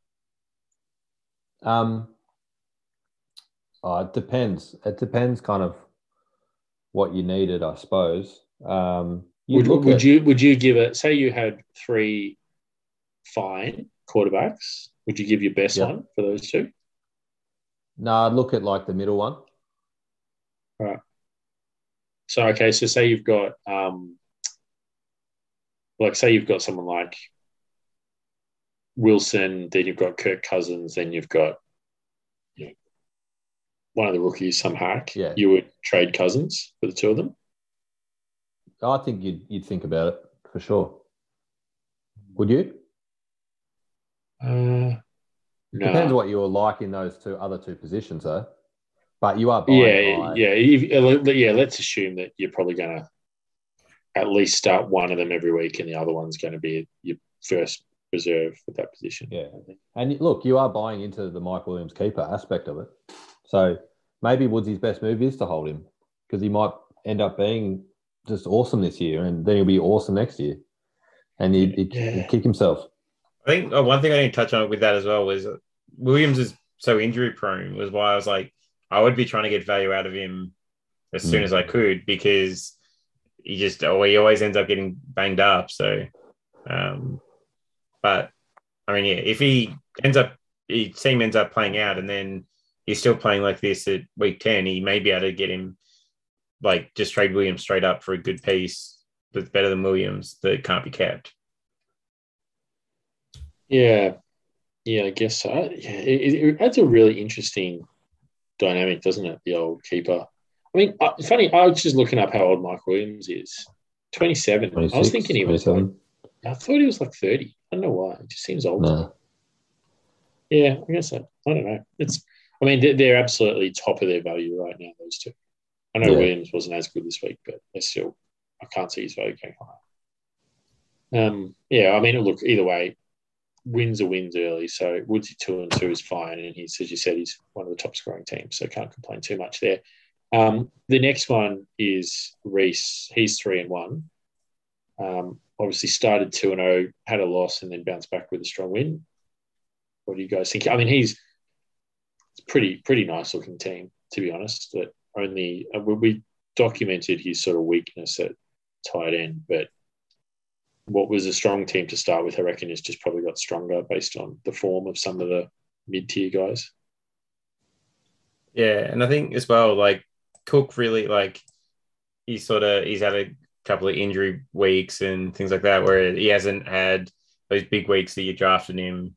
Um oh, it depends. It depends kind of what you needed, I suppose. Um Would, would you would you give it? Say you had three fine quarterbacks. Would you give your best Yeah. one for those two? no, I'd look at like the middle one. Right. So okay, so say you've got um, like say you've got someone like Wilson, then you've got Kirk Cousins, then you've got you know, one of the rookies, some hack. Yeah. You would trade Cousins for the two of them. I think you'd you'd think about it for sure. Would you? Uh, no. Depends what you were like in those two other two positions, though. But you are buying yeah, yeah, if- yeah. Let's assume that you're probably going to at least start one of them every week, and the other one's going to be your first reserve at that position. Yeah. And look, you are buying into the Mike Williams keeper aspect of it. So maybe Woodsy's best move is to hold him because he might end up being just awesome this year, and then he'll be awesome next year, and he'd, he'd, Yeah. he'd kick himself. I think oh, one thing I didn't touch on with that as well was Williams is so injury prone, was why I was like, I would be trying to get value out of him as soon Mm. as I could because he just oh, he always ends up getting banged up. So, um, but I mean, yeah, if he ends up, his team ends up playing out, and then he's still playing like this at week ten, he may be able to get him like just trade Williams straight up for a good piece that's better than Williams that can't be kept. Yeah, yeah, I guess so. Yeah, it, it adds a really interesting dynamic, doesn't it? The old keeper. I mean, uh, funny. I was just looking up how old Mike Williams is. Twenty-seven. I was thinking he was. Like, 27. I thought he was like thirty. I don't know why. It just seems old. No. Yeah, I guess so. I don't know. It's. I mean, they're, they're absolutely top of their value right now. Those two. I know Yeah. Williams wasn't as good this week, but they're still. I can't see his value going higher. Um. Yeah. I mean, look. Either way, wins are wins early. So Woodsy two and two is fine, and he's as you said, he's one of the top scoring teams. So can't complain too much there. Um, the next one is Reese. He's three and one. Um, obviously started two and zero, had a loss, and then bounced back with a strong win. What do you guys think? I mean, he's it's pretty pretty nice looking team to be honest. That only uh, we- documented his sort of weakness at tight end, but what was a strong team to start with, I reckon, has just probably got stronger based on the form of some of the mid tier guys. Yeah, and I think as well, like Cook really like he's sort of he's had a couple of injury weeks and things like that where he hasn't had those big weeks that you drafted him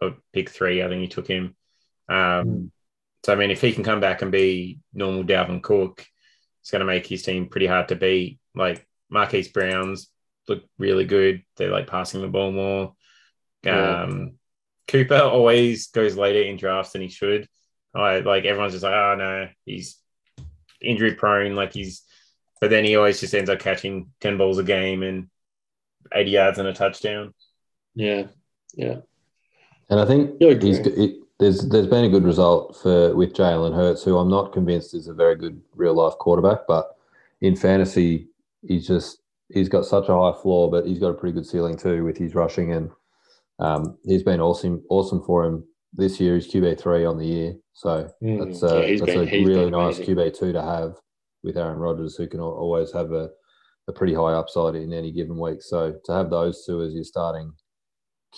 or pick three. I think you took him. Um, Mm. So I mean, if he can come back and be normal Dalvin Cook, it's going to make his team pretty hard to beat. Like Marquise Browns look really good. They're like passing the ball more. Yeah. Um, Cooper always goes later in drafts than he should. I like everyone's just like, oh no, he's injury prone. Like he's, but then he always just ends up catching ten balls a game and eighty yards and a touchdown. Yeah, yeah, And I think he's agree. it, there's there's been a good result for with Jalen Hurts, who I'm not convinced is a very good real life quarterback, but in fantasy, he's just he's got such a high floor, but he's got a pretty good ceiling too with his rushing, and um, he's been awesome awesome for him this year. He's QB three on the year, so Mm, that's uh, yeah, that's been- a really nice. QB two to have with Aaron Rodgers, who can always have a, a pretty high upside in any given week. So to have those two as your starting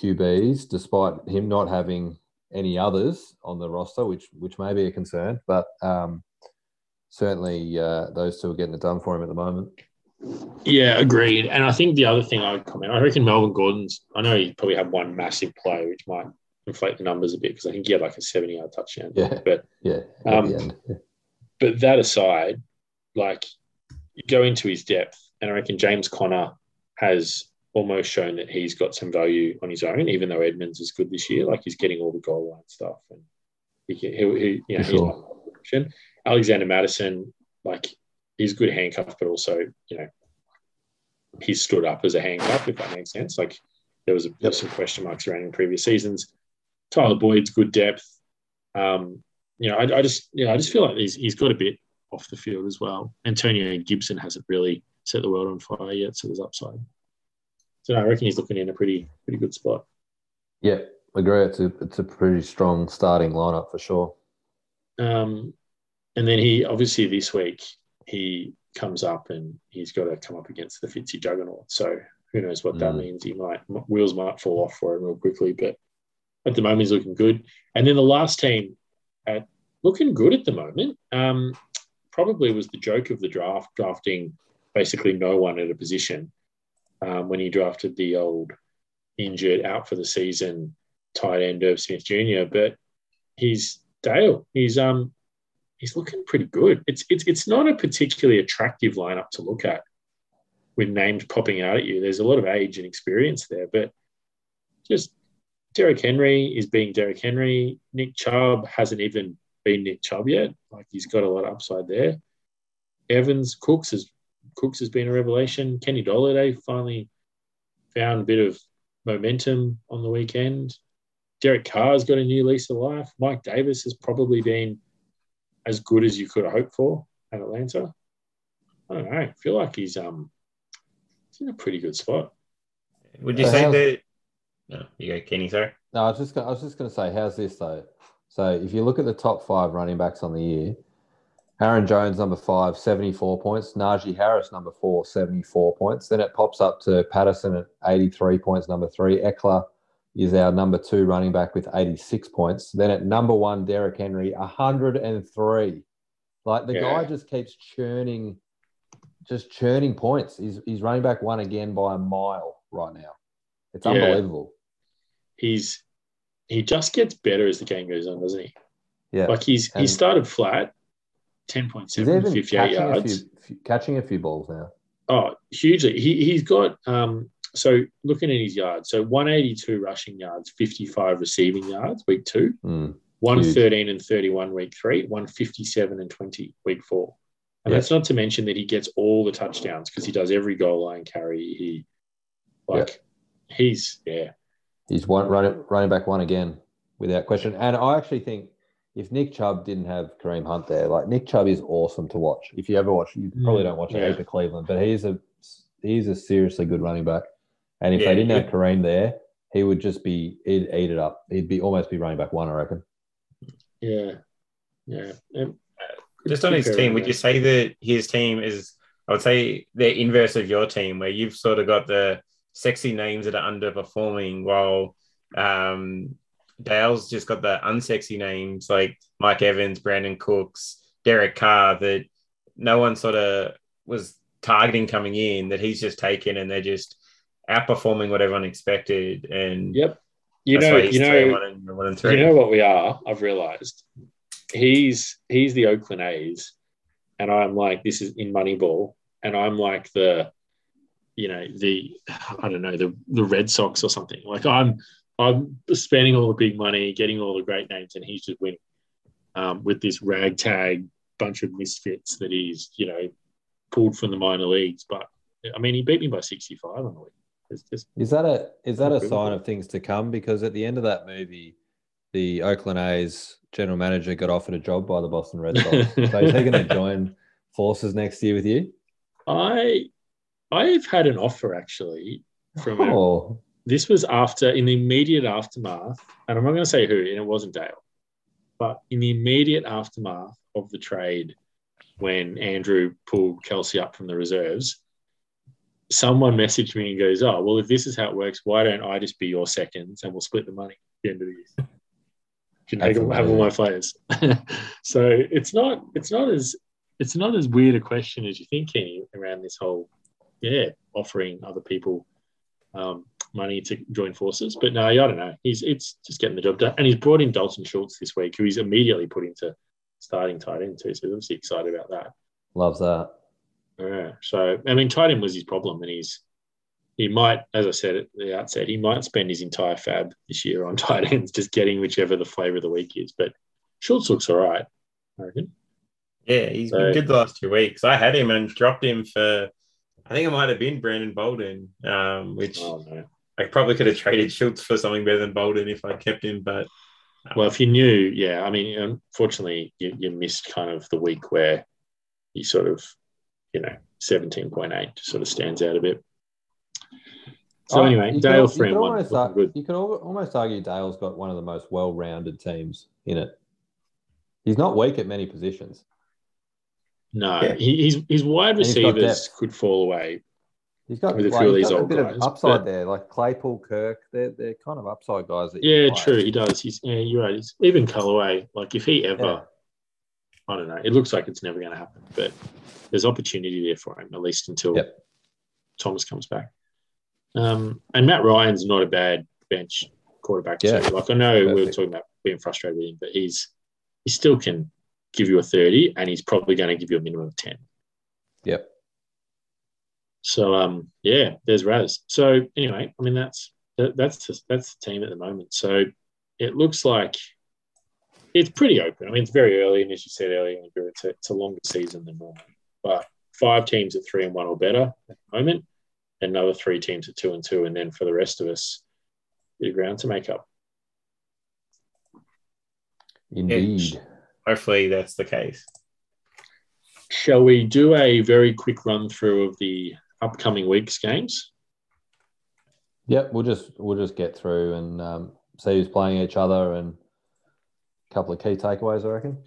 QBs, despite him not having any others on the roster, which which may be a concern, but um, certainly uh, those two are getting it done for him at the moment. Yeah, agreed. And I think the other thing I would comment, I reckon Melvin Gordon's, I know he probably had one massive play, which might inflate the numbers a bit because I think he had like a 70 yard touchdown. Yeah. But Yeah, Um. Yeah. but that aside, like you go into his depth, and I reckon James Conner has almost shown that he's got some value on his own, even though Edmonds is good this year. Like he's getting all the goal line stuff, and he can, he'll, he, you know, sure. option. Alexander Mattison, like he's good handcuff, but also you know he's stood up as a handcuff if that makes sense. Like there was a, Yep. some question marks around in previous seasons. Tyler Boyd's good depth. Um, you know, I, I just you know I just feel like he's he's got a bit off the field as well. Antonio Gibson hasn't really set the world on fire yet, so there's upside. So I reckon he's looking in a pretty pretty good spot. yeah, I agree. It's a it's a pretty strong starting lineup for sure. Um, and then he obviously this week he comes up and he's got to come up against the Fitzy juggernaut. So who knows what that Mm. means? He might wheels might fall off for him real quickly, but at the moment he's looking good. And then the last team at looking good at the moment. Um, probably was the joke of the draft, drafting basically no one at a position um, when he drafted the old injured out for the season tight end Irv Smith Jr. But he's Dale. He's um he's looking pretty good. It's it's it's not a particularly attractive lineup to look at with names popping out at you. There's a lot of age and experience there, but just Derrick Henry is being Derrick Henry. Nick Chubb hasn't even been Nick Chubb yet. Like he's got a lot of upside there. Evans Cooks has Cooks has been a revelation. Kenny Golladay finally found a bit of momentum on the weekend. Derek Carr's got a new lease of life. Mike Davis has probably been as good as you could hope for at Atlanta. I don't know. I feel like he's um he's in a pretty good spot. Would you So say that? No, you go, Kenny. Sorry. No, I was just gonna, I was just going to say, how's this though? So if you look at the top five running backs on the year, Aaron Jones number five, 74 points. Najee Harris number four, 74 points. Then it pops up to Patterson at 83 points, number three. Ekeler is our number two running back with 86 points. Then at number one, Derrick Henry, 103. Like the Yeah. guy just keeps churning, just churning points. He's he's running back one again by a mile right now. It's Yeah. unbelievable. He's he just gets better as the game goes on, doesn't he? Yeah. Like he's he started flat, 10.7, even 58 catching a yards. few, few- catching a few balls now. Oh, hugely. He he's got um so looking at his yards, so 182 rushing yards, 55 receiving yards, week two, Mm. 113 and 31 week three, 157 and 20 week four. And Yeah. that's not to mention that he gets all the touchdowns because he does every goal line carry. He like he's yeah. He's one running running back one again without question. And I actually think if Nick Chubb didn't have Kareem Hunt there, like Nick Chubb is awesome to watch. If you ever watch, you probably don't watch a Yeah. heap of Cleveland, but he's a he's a seriously good running back. And if Yeah, they didn't he have Kareem there, he would just be he'd eat it up. He'd be almost be running back one, I reckon. Yeah. Yeah. And Just on his team, would you say that his team is, I would say, the inverse of your team, where you've sort of got the sexy names that are underperforming, while um, Dale's just got the unsexy names like Mike Evans, Brandin Cooks, Derek Carr, that no one sort of was targeting coming in, that he's just taken and they're just outperforming what everyone expected. And Yep. You know, you know, one and one and three. you know what we are. I've realised he's he's the Oakland A's, and I'm like this is in Moneyball, and I'm like the, you know, the I don't know the the Red Sox or something. Like I'm I'm spending all the big money, getting all the great names, and he's just winning um, with this ragtag bunch of misfits that he's you know pulled from the minor leagues. But I mean, he beat me by 65 on the week. It's just Is that a is that a sign of things to come? Because at the end of that movie, the Oakland A's general manager got offered a job by the Boston Red Sox. so is he going to join forces next year with you? I I've had an offer actually from Oh, this was after in the immediate aftermath, and I'm not going to say who, and it wasn't Dale, but in the immediate aftermath of the trade, when Andrew pulled Kelce up from the reserves, someone messaged me and goes, "Oh, well, if this is how it works, why don't I just be your seconds and we'll split the money at the end of the year? You can have, have all my players." so it's not it's not as it's not as weird a question as you think, Kenny, around this whole yeah offering other people um, money to join forces. But no, I don't know. He's it's just getting the job done, and he's brought in Dalton Schultz this week, who he's immediately put into starting tight end too. So he's obviously excited about that. loves that. Yeah. So I mean, tight end was his problem, and he's he might, as I said at the outset, he might spend his entire fab this year on tight ends, just getting whichever the flavor of the week is. But Schultz looks all right, I reckon. Yeah, he's So- been good the last two weeks. I had him and dropped him for, I think it might have been Brandon Bolden, um, which Oh no. I probably could have traded Schultz for something better than Bolden if I kept him. But um, Well, if you knew, yeah, I mean, unfortunately, you, you missed kind of the week where he sort of, you know, 17.8 sort of stands out a bit. So Oh, anyway, you could- Dale you could almost ar- You could al- almost argue Dale's got one of the most well-rounded teams in it. He's not weak at many positions. No, Yeah. he, his his wide receivers could fall away. He's got, With a few of he's these old bit guys, of upside but- there, like Claypool, Kirk. They're they're kind of upside guys. Yeah, true, he does. He's yeah, you're right. He's, even Callaway, like if he ever, Yeah. I don't know, it looks like it's never going to happen, but there's opportunity there for him at least until Yep. Thomas comes back. Um, and Matt Ryan's not a bad bench quarterback Yeah. too. Like I know we were talking about being frustrated with him, but he's he still can give you a thirty, and he's probably going to give you a minimum of ten. Yep. So um, yeah, there's Raz. So anyway, I mean that's that, that's the, that's the team at the moment. So it looks like it's pretty open. I mean, it's very early, and as you said earlier, it's a, it's a longer season than normal. But five teams at three and one or better at the moment, another three teams at two and two, and then for the rest of us, bit of ground to make up. Indeed. hopefully that's the case. Shall we do a very quick run through of the upcoming week's games? Yep, we'll just we'll just get through and um, see who's playing each other and a couple of key takeaways. I reckon.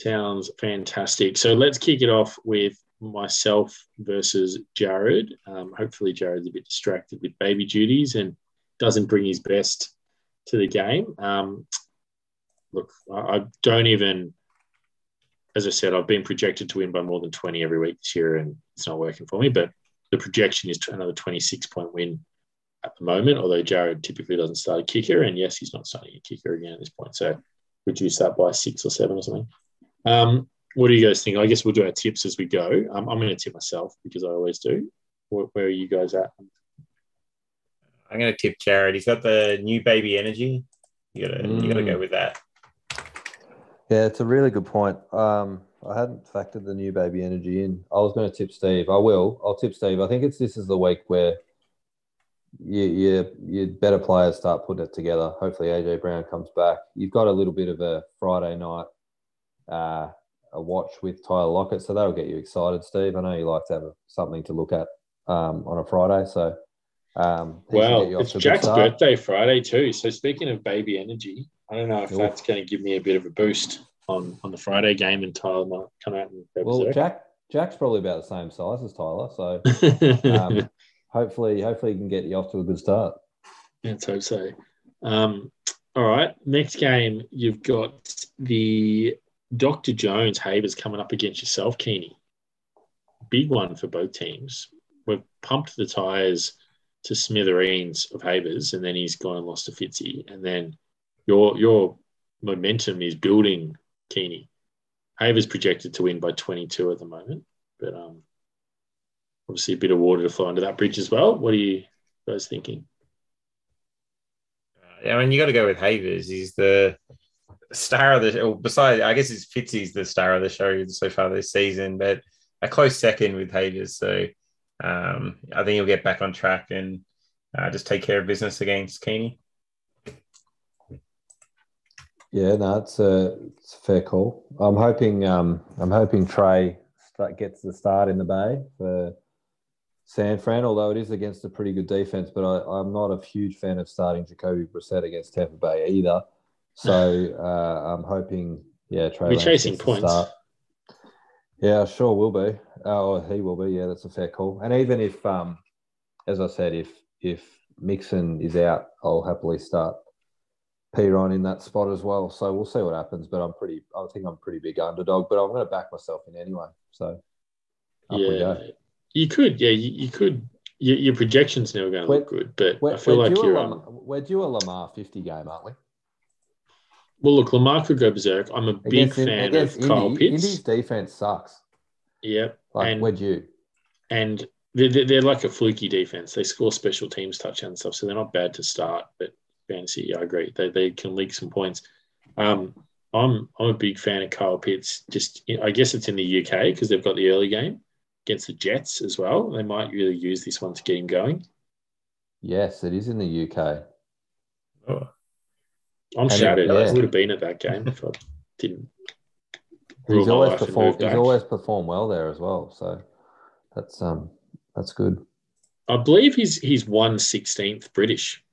Sounds fantastic. So let's kick it off with myself versus Jared. Um, hopefully, Jared's a bit distracted with baby duties and doesn't bring his best to the game. Um, look, I, I don't even, as I said, I've been projected to win by more than 20 every week this year, and it's not working for me. But the projection is to another 26 point win at the moment, although Jared typically doesn't start a kicker. And yes, he's not starting a kicker again at this point. So reduce that by six or seven or something. Um, what do you guys think? I guess we'll do our tips as we go. Um, I'm going to tip myself because I always do. Where, where are you guys at? I'm going to tip Jared. He's got the new baby energy. You got to you got to Mm. go with that. Yeah, it's a really good point. Um, I hadn't factored the new baby energy in. I was going to tip Steve. I will. I'll tip Steve. I think it's this is the week where you, you, your better players start putting it together. Hopefully, AJ Brown comes back. You've got a little bit of a Friday night uh, a watch with Tyler Lockett, so that'll get you excited, Steve. I know you like to have something to look at um, on a Friday, so um, he should get you Well, it's to a good Jack's birthday Friday too. So speaking of baby energy, I don't know if Oof. that's going to give me a bit of a boost on, on the Friday game, and Tyler might come out and Well, berserk. Jack Jack's probably about the same size as Tyler, so um, hopefully, hopefully, he can get you off to a good start. Let's hope so. Um, all right. Next game, you've got the Dr. Jones Havers coming up against yourself, Keeney. Big one for both teams. We've pumped the tyres to smithereens of Havers, and then he's gone and lost to Fitzy. And then your your momentum is building, Keeney. Havers projected to win by 22 at the moment, but um, obviously a bit of water to flow under that bridge as well. What are you guys thinking? Yeah, I mean, you got to go with Havers. He's the star of the. Or besides, I guess it's Fitzy's the star of the show so far this season, but a close second with Havers. So um, I think he'll get back on track and uh, just take care of business against Keeney. Yeah, no, it's a, it's a fair call. I'm hoping um, I'm hoping Trey start, gets the start in the bay for San Fran, although it is against a pretty good defense. But I, I'm not a huge fan of starting Jacoby Brissett against Tampa Bay either. So uh, I'm hoping, yeah, Trey. We're chasing points. start. Yeah, sure will be. Oh, he will be. Yeah, that's a fair call. And even if, um, as I said, if if Mixon is out, I'll happily start Perine in that spot as well. So we'll see what happens. But I'm pretty. I think I'm pretty big underdog. But I'm going to back myself in anyway. So up we yeah, go. you could. Yeah, you, you could. Your, your projection's never going to We're- look good, but I feel like you're. Um, we're due a Lamar 50 game, aren't we? well, look, Lamar could go berserk. I'm a big In- fan against of Kyle Pitts. Indy's defense sucks. Yep, Like And- we're due. and they're, they're, they're like a fluky defense. They score special teams touchdowns and stuff, so they're not bad to start. But fantasy, I agree. They, they can leak some points. Um, I'm I'm a big fan of Kyle Pitts. Just I guess it's in the UK because they've got the early game against the Jets as well. They might really use this one to get him going. Yes, it is in the UK. Oh, I'm And, shattered. I yeah. would have been at that game if I didn't. He's always performed. He's always performed well there as well. So that's um that's good. I believe he's he's one sixteenth British.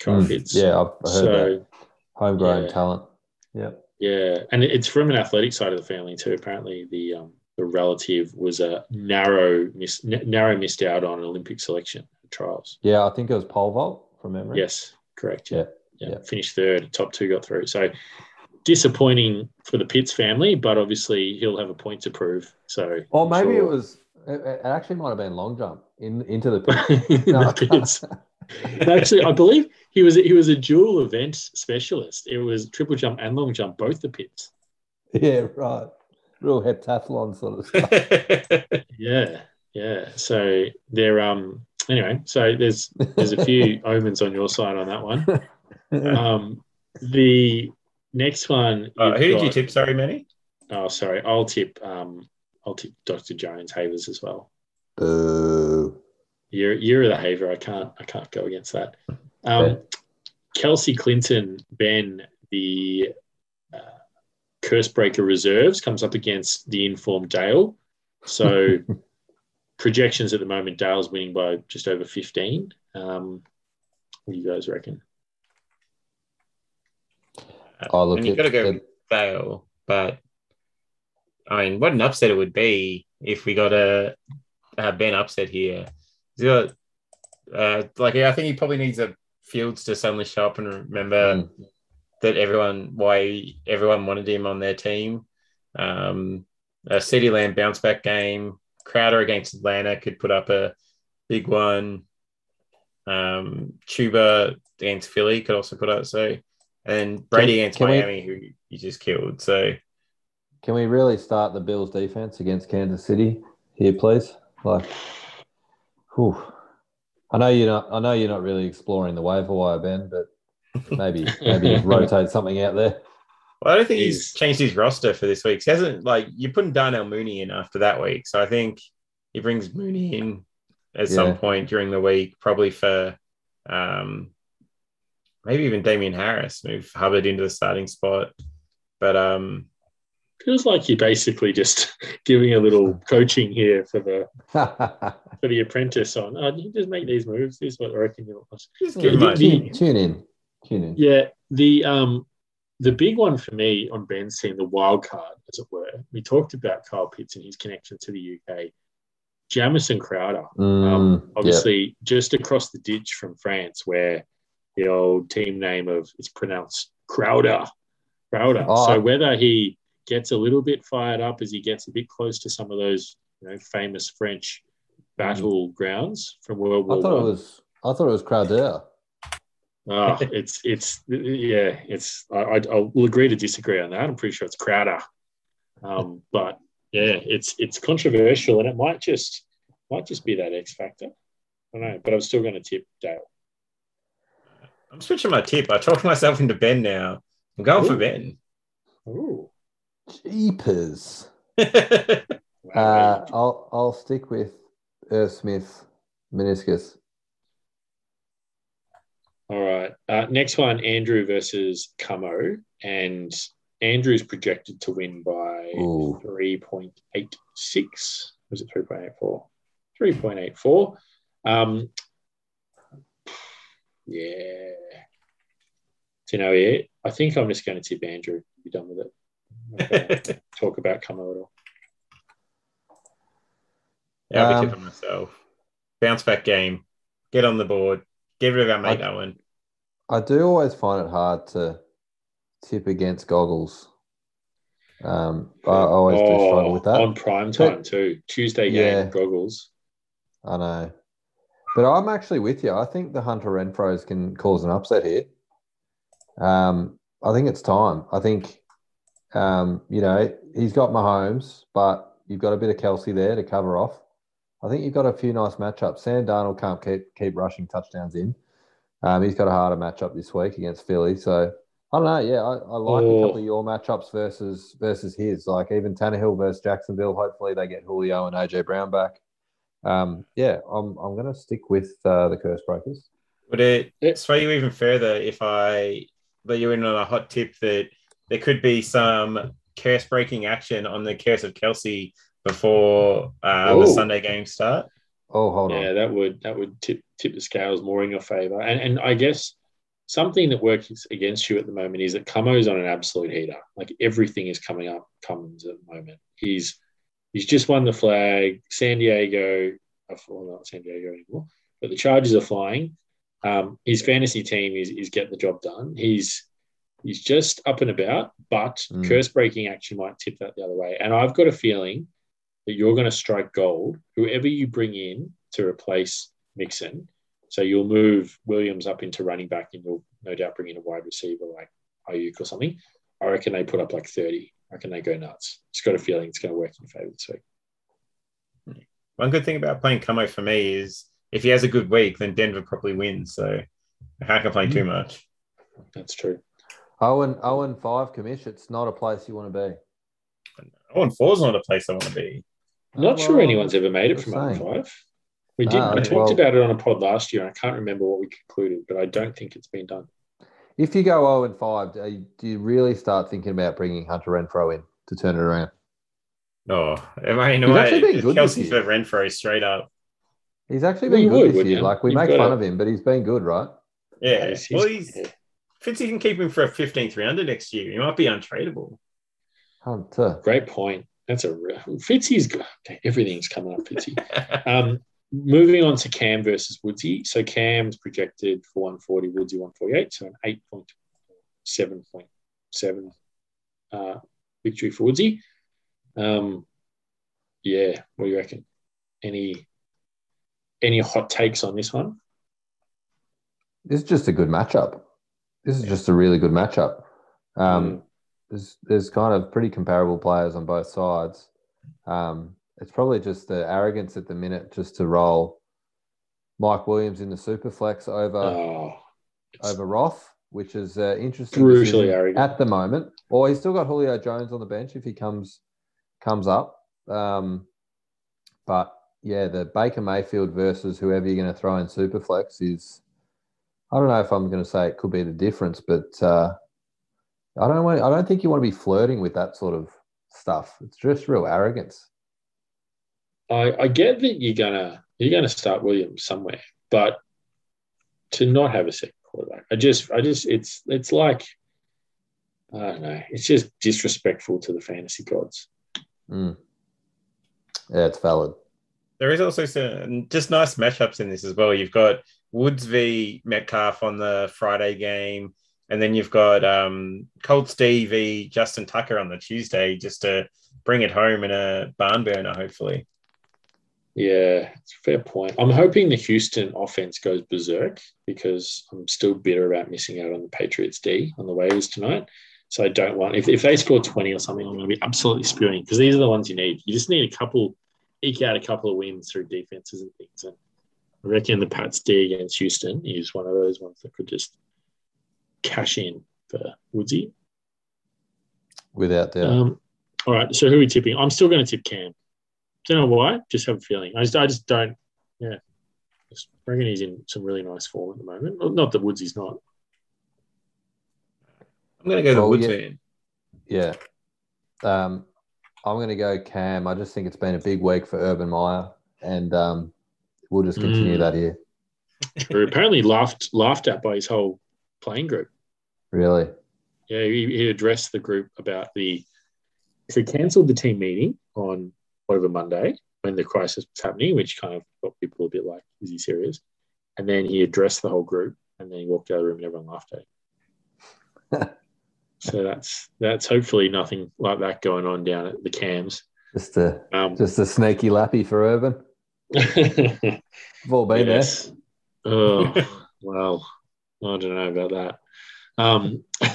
Mm. Yeah, I've heard So that. Homegrown yeah. talent. Yeah. yeah, and it's from an athletic side of the family too. Apparently, the um, the relative was a narrow miss, narrow missed out on an Olympic selection trials. Yeah, I think it was pole vault from memory. Yes, correct. Yeah, Yeah, yeah. yeah. Finished third. Top two got through. So disappointing for the Pitts family, but obviously he'll have a point to prove. So Or maybe it was. It, actually might have been long jump in into the pit. the Pitts. Actually, I believe he was he was a dual event specialist. It was triple jump and long jump, both the pits. yeah, right. Real heptathlon sort of stuff. Yeah, yeah. So they're um anyway. So there's there's a few omens on your side on that one. Um, the next one. Uh, you've who did you tip? Sorry, Manny. Oh, sorry. I'll tip. Um, I'll tip Dr. Jones Havers as well. Boo. You're you're the Haver. I can't I can't go against that. Um, Okay. Kelsey Clinton, Ben, the uh, curse breaker reserves comes up against the informed Dale. So projections at the moment, Dale's winning by just over fifteen. Um, what do you guys reckon? Oh, look, and you've got to go it- with Dale, but I mean, what an upset it would be if we got a, a Ben upset here. Got, uh, like, I think he probably needs a Fields to suddenly show up and remember Mm. that everyone, why everyone wanted him on their team. Um, a CeeDee Lamb bounce back game. Crowder against Atlanta could put up a big one. Um, Chuba against Philly could also put up so, and Brady Can- against can we- Miami, who you just killed. So Can we really start the Bills defense against Kansas City here, please? Like, whew. I know you're not. I know you're not really exploring the waiver wire, Ben, but maybe maybe rotate something out there. Well, I don't think he's He's- changed his roster for this week. He hasn't like you're putting Darnell Mooney in after that week, so I think he brings Mooney in at Yeah. some point during the week, probably for um, maybe even Damien Harris move Hubbard into the starting spot. But um, Feels like you're basically just giving a little coaching here for the for the apprentice on. Oh, you just make these moves. This is what I reckon you'll. just Yeah, give him the- a- the- tune in, tune in. Yeah, the um the big one for me on Ben's team, the wild card, as it were. We talked about Kyle Pitts and his connection to the UK. Jamison Crowder, Mm, um, yep. obviously just across the ditch from France, where the old team name of it's pronounced Crowder, Crowder. Oh, so whether he gets a little bit fired up as he gets a bit close to some of those you know famous French battlegrounds from World War I thought it One. was. I thought it was Crowder. Oh, it's it's yeah, it's I, I I'll agree to disagree on that. I'm pretty sure it's Crowder, um, but yeah, it's it's controversial and it might just might just be that X factor. I don't know, but I'm still going to tip Dale. I'm switching my tip. I talked myself into Ben now. I'm going for Ben. Ooh, Jeepers. Uh, I'll I'll stick with Irv Smith meniscus. all right. Uh, next one, Andrew versus Camo, and Andrew's projected to win by Ooh. 3.86. Was it 3.84? 3.84. Um, yeah. Do you know it? I think I'm just going to tip Andrew. Be done with it. I'm not gonna talk about Camo at all. Yeah, I'll be Um, tipping myself. Bounce back game. Get on the board. Get rid of our mate I- Owen. I do always find it hard to tip against goggles. Um, I always do struggle with that. Oh, On prime time, too. Tuesday game, Yeah. goggles. I know. But I'm actually with you. I think the Hunter Renfrows can cause an upset here. Um, I think it's time. I think, um, you know, he's got Mahomes, but you've got a bit of Kelce there to cover off. I think you've got a few nice matchups. Sam Darnold can't keep keep rushing touchdowns in. Um, he's got a harder matchup this week against Philly. So I don't know. Yeah, I, I like a couple of your matchups versus versus his. Like even Tannehill versus Jacksonville. Hopefully they get Julio and AJ Brown back. Um, yeah, I'm I'm gonna stick with uh, the Curse Breakers. Would it sway you even further if I let you in on a hot tip that there could be some curse breaking action on the curse of Kelce before uh, the Sunday game start? Oh, hold yeah, on. Yeah, that would that would tip tip the scales more in your favor. And and I guess something that works against you at the moment is that Camo's on an absolute heater. Like everything is coming up Cummins at the moment. He's he's just won the flag. San Diego, well not San Diego anymore, but the Chargers are flying. Um, his fantasy team is is getting the job done. He's he's just up and about, but Mm. curse breaking action might tip that the other way. And I've got a feeling that you're going to strike gold. Whoever you bring in to replace Mixon, so you'll move Williams up into running back, and you'll no doubt bring in a wide receiver like Aiyuk or something. I reckon they put up like thirty. I reckon they go nuts. Just got a feeling it's going to work in your favor this week. One good thing about playing Camo for me is if he has a good week, then Denver probably wins. So I can't complain too much. That's true. Oh, Owen Owen oh, five commish. It's not a place you want to be. Oh, and four's not a place I want to be. I'm not Oh, sure anyone's ever made it from zero saying. five. We did. We talked well- about it on a pod last year, and I can't remember what we concluded, but I don't think it's been done. If you go 0 and 5, do you, do you really start thinking about bringing Hunter Renfrow in to turn it around? Oh, I mean, He's what- actually been good Kelce this for. Renfrow straight up. He's actually been you good would, this year. you? Like we You've make fun to- of him, but he's been good, right? Yeah. He's- well, he's- he's Fitzy can keep him for a 15 300 next year. He might be untradeable. Hunter. Great point. That's a real Fitzy's good. Everything's coming up, Fitzy. Um, moving on to Cam versus Woodsy. So Cam's projected for 140, Woodsy 148, so an 8.7.7 uh, victory for Woodsy. Um, yeah, what do you reckon? Any any hot takes on this one? It's just a good matchup. This is just a really good matchup. Um, there's there's kind of pretty comparable players on both sides. Um, it's probably just the arrogance at the minute just to roll Mike Williams in the super flex over Oh, over Roth, which is uh, interesting Brutally arrogant. at the moment. Or he's still got Julio Jones on the bench if he comes comes up. Um, but yeah, the Baker Mayfield versus whoever you're going to throw in Superflex is. I don't know if I'm going to say it could be the difference, but uh, I don't want. I don't think you want to be flirting with that sort of stuff. It's just real arrogance. I, I get that you're gonna you're gonna start Williams somewhere, but to not have a second quarterback, I just I just it's it's like I don't know, it's just disrespectful to the fantasy gods. Mm. Yeah, it's valid. There is also some just nice matchups in this as well. You've got Woods v Metcalf on the Friday game, and then you've got um, Colt Steve v Justin Tucker on the Tuesday, just to bring it home in a barn burner, hopefully. Yeah, it's a fair point. I'm hoping the Houston offense goes berserk because I'm still bitter about missing out on the Patriots D on the waivers tonight. So I don't want if, if they score 20 or something, I'm going to be absolutely spewing because these are the ones you need. You just need a couple, eke out a couple of wins through defenses and things. And I reckon the Pats D against Houston is one of those ones that could just cash in for Woodsy. Without doubt. Um, all right, so who are we tipping? I'm still going to tip Cam. Don't know why. Just have a feeling. I just, I just don't. Yeah, just reckon he's in some really nice form at the moment. Well, Not that Woodsy's not. I'm going to go the Oh, Woods yeah. Yeah. Um, I'm going to go Cam. I just think it's been a big week for Urban Meyer, and um, we'll just continue Mm. that here. Or apparently laughed laughed at by his whole playing group. Really. Yeah, he, he addressed the group about the. So he cancelled the team meeting on whatever Monday when the crisis was happening, which kind of got people a bit like, "Is he serious?" And then he addressed the whole group, and then he walked out of the room, and everyone laughed at him. so that's that's hopefully nothing like that going on down at the cams. Just a Um, just a sneaky lappy for Urban. We've all been yes. Oh, well, I don't know about that. Um, uh,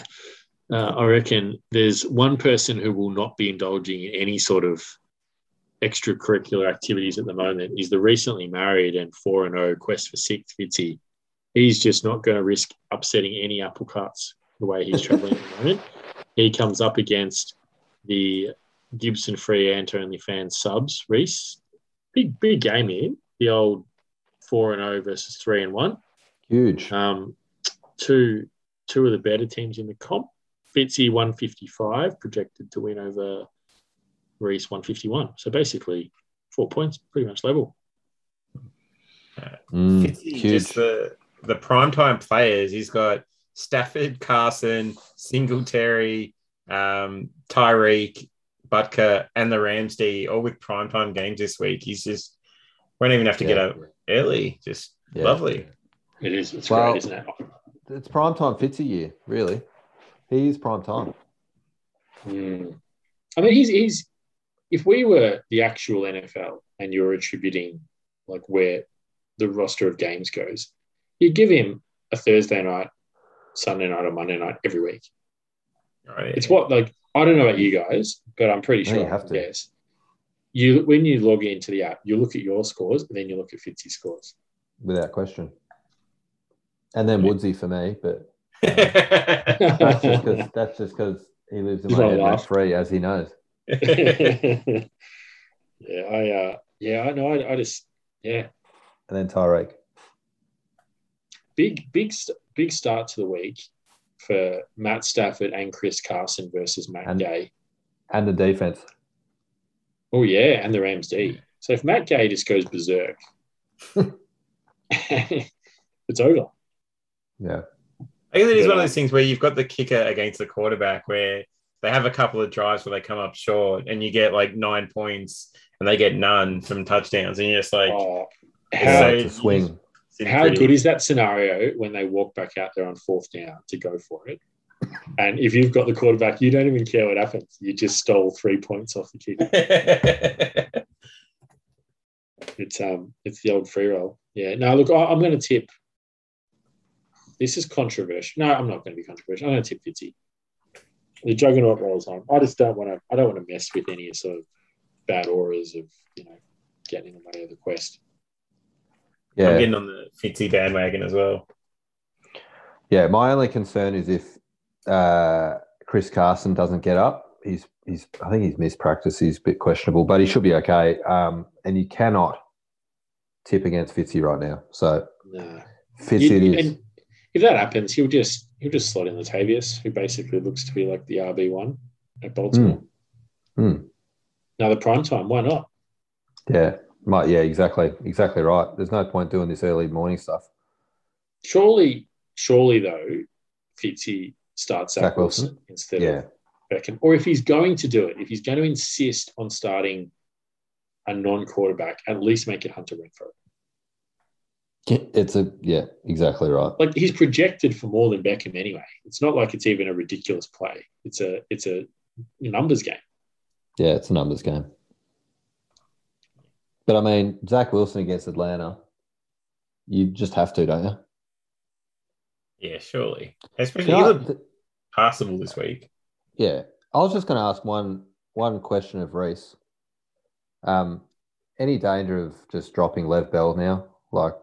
I reckon there's one person who will not be indulging in any sort of extracurricular activities at the moment. is the recently married and 4 and 0 quest for sixth Fitzy. He's just not going to risk upsetting any apple carts the way he's traveling at the moment. He comes up against the Gibson free and only fan subs, Reese. Big, big game here. The old 4 and 0 versus 3 and 1. Huge. Um, two two of the better teams in the comp. Fitzy 155 projected to win over Reese 151. So basically, four points, pretty much level. Mm, Fitzy, huge. just the the primetime players. He's got Stafford, Carson, Singletary, um, Tyreek, Butker, and the Rams D all with primetime games this week. He's just won't even have to get up early. Just Yeah. lovely. It is. It's Well- great, isn't it? It's prime time Fitzy year, really. He is prime time. Mm. I mean, he's, he's, if we were the actual NFL and you're attributing like where the roster of games goes, you'd give him a Thursday night, Sunday night, or Monday night every week. Right. It's what like I don't know about you guys, but I'm pretty No, sure you have to. Yes. You when you log into the app, you look at your scores and then you look at Fitzy's scores. without question. And then Yeah. Woodsy for me, but that's just because that's just because he lives in He's my not head laugh. free, as he knows. yeah, I uh, yeah, I know. I, I just yeah, And then Tyreek. big big st- big start to the week for Matt Stafford and Chris Carson versus Matt And- Gay. And the defense. Oh yeah, and the Rams D. So if Matt Gay just goes berserk, it's over. Yeah. I guess it is one of those things where you've got the kicker against the quarterback where they have a couple of drives where they come up short and you get like nine points and they get none from touchdowns. And you're just like, Oh, how so- it's a swing. How pretty- good is that scenario when they walk back out there on fourth down to go for it? And if you've got the quarterback, you don't even care what happens. You just stole three points off the kick. It's um, it's the old free roll. Yeah. No, look, I, I'm going to tip. This is controversial. No, I'm not going to be controversial. I'm going to tip Fitzy. The juggernaut rolls on. I just don't want to. I don't want to mess with any sort of bad auras of you know getting in the way of the quest. Yeah, I'm getting on the Fitzy bandwagon as well. yeah. My only concern is if uh, Chris Carson doesn't get up. He's he's. I think he's missed practice. He's a bit questionable, but he should be okay. Um, and you cannot tip against Fitzy right now. So No. Fitzy You- is. if that happens, he'll just he'll just slot in Latavius, who basically looks to be like the RB one at Baltimore. Hmm. Another prime time, why not? Yeah, might, yeah, exactly, exactly right. There's no point doing this early morning stuff. Surely, surely though, Fitzy starts Zach Zach Wilson? Wilson instead Yeah, of Beckham. Or if he's going to do it, if he's going to insist on starting a non-quarterback, at least make it Hunter Renfrow. it's a yeah, exactly right. Like he's projected for more than Beckham anyway. It's not like it's even a ridiculous play. It's a it's a numbers game. Yeah, it's a numbers game. But I mean, Zach Wilson against Atlanta, you just have to, don't you? Yeah, surely. Especially Can he I- looked th- passable this week. yeah, I was just going to ask one one question of Reese. Um, any danger of just dropping Lev Bell now? Like,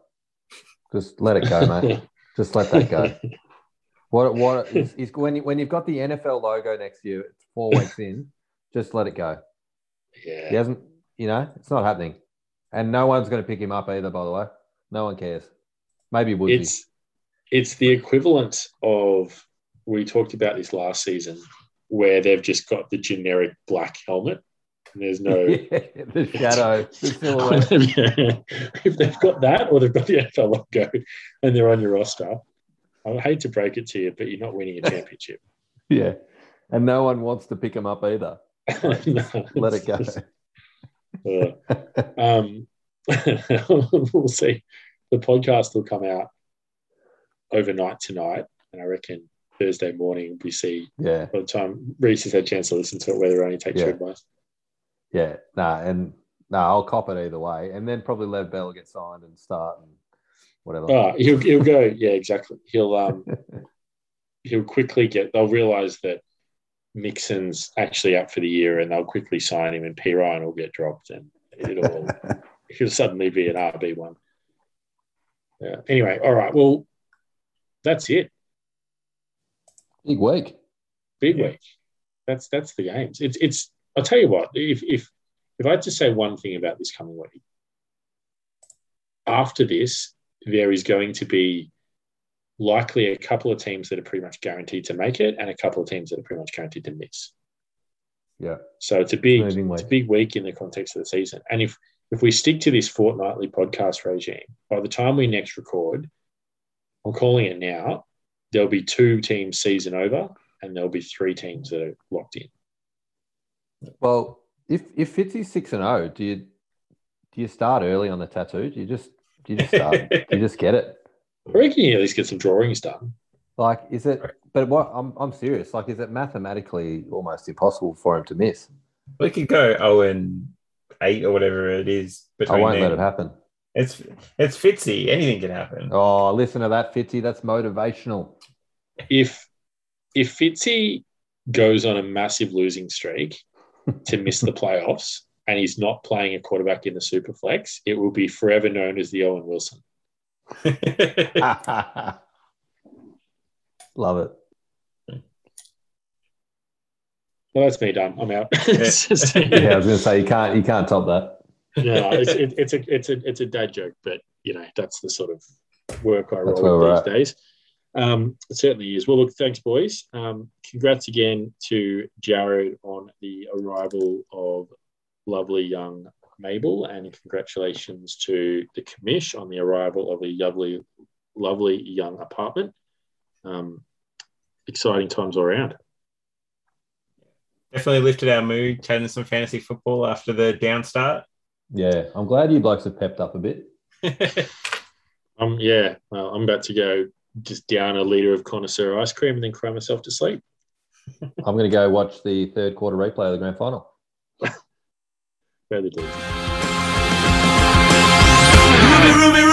just let it go, mate. Just let that go. What what is, is when you, when you've got the NFL logo next to you, it's four weeks in, just let it go. yeah. He hasn't, you know, it's not happening, and no one's going to pick him up either. By the way, no one cares. Maybe Woodsy. it's it's the equivalent of we talked about this last season where they've just got the generic black helmet and there's no the shadow, the silhouette. If they've got that or they've got the NFL logo and they're on your roster I hate to break it to you but you're not winning a championship yeah, and no one wants to pick him up either. No, Let it go. Uh, um, we'll see. The podcast will come out overnight tonight, and I reckon Thursday morning we see yeah, by the time Reese has had a chance to listen to it whether not he takes your advice. yeah. Nah, and nah, I'll cop it either way, and then probably let Bell get signed and start and whatever. Oh, he'll he'll go. Yeah, exactly. He'll um he'll quickly get. They'll realize that Mixon's actually up for the year, and they'll quickly sign him, and Perine will get dropped, and it'll he'll suddenly be an RB one. Yeah. Anyway, all right. Well, that's it. Big week. Big Yeah. week. That's that's the games. It's it's. I'll tell you what. If if if I had to say one thing about this coming week, after this, there is going to be likely a couple of teams that are pretty much guaranteed to make it, and a couple of teams that are pretty much guaranteed to miss. Yeah, So it's a big moving it's a big week in the context of the season. And if if we stick to this fortnightly podcast regime, by the time we next record, I'm calling it now. There'll be two teams season over, and there'll be three teams that are locked in. Well, if if Fitzy's six and zero, do you do you start early on the tattoo? Do you just do you just start? do you just get it? I reckon you at least get some drawings done. Like, is it? But what I'm I'm serious. Like, is it mathematically almost impossible for him to miss? We could go 0 and 8 or whatever it is. I won't let it happen. It's it's Fitzy. Anything can happen. Oh, listen to that, Fitzy. That's motivational. If if Fitzy goes on a massive losing streak to miss the playoffs and he's not playing a quarterback in the Superflex, it will be forever known as the Owen Wilson. Love it. Well, that's me done. I'm out. Just- Yeah, I was going to say you can't you can't top that. yeah, it's, it, it's a it's a it's a dad joke, but you know that's the sort of work I That's roll where with we're these days. Um, it certainly is. Well, look, thanks, boys. Um, congrats again to Jared on the arrival of lovely young Mabel, and congratulations to the commish on the arrival of a lovely, lovely young apartment. Um, exciting times all around. Definitely lifted our mood, chatting some fantasy football after the down start. Yeah, I'm glad you blokes have pepped up a bit. Um, yeah, well, I'm about to go just down a liter of connoisseur ice cream and then cry myself to sleep. I'm going to go watch the third quarter replay of the grand final. Fairy Tales. Ruby, Ruby,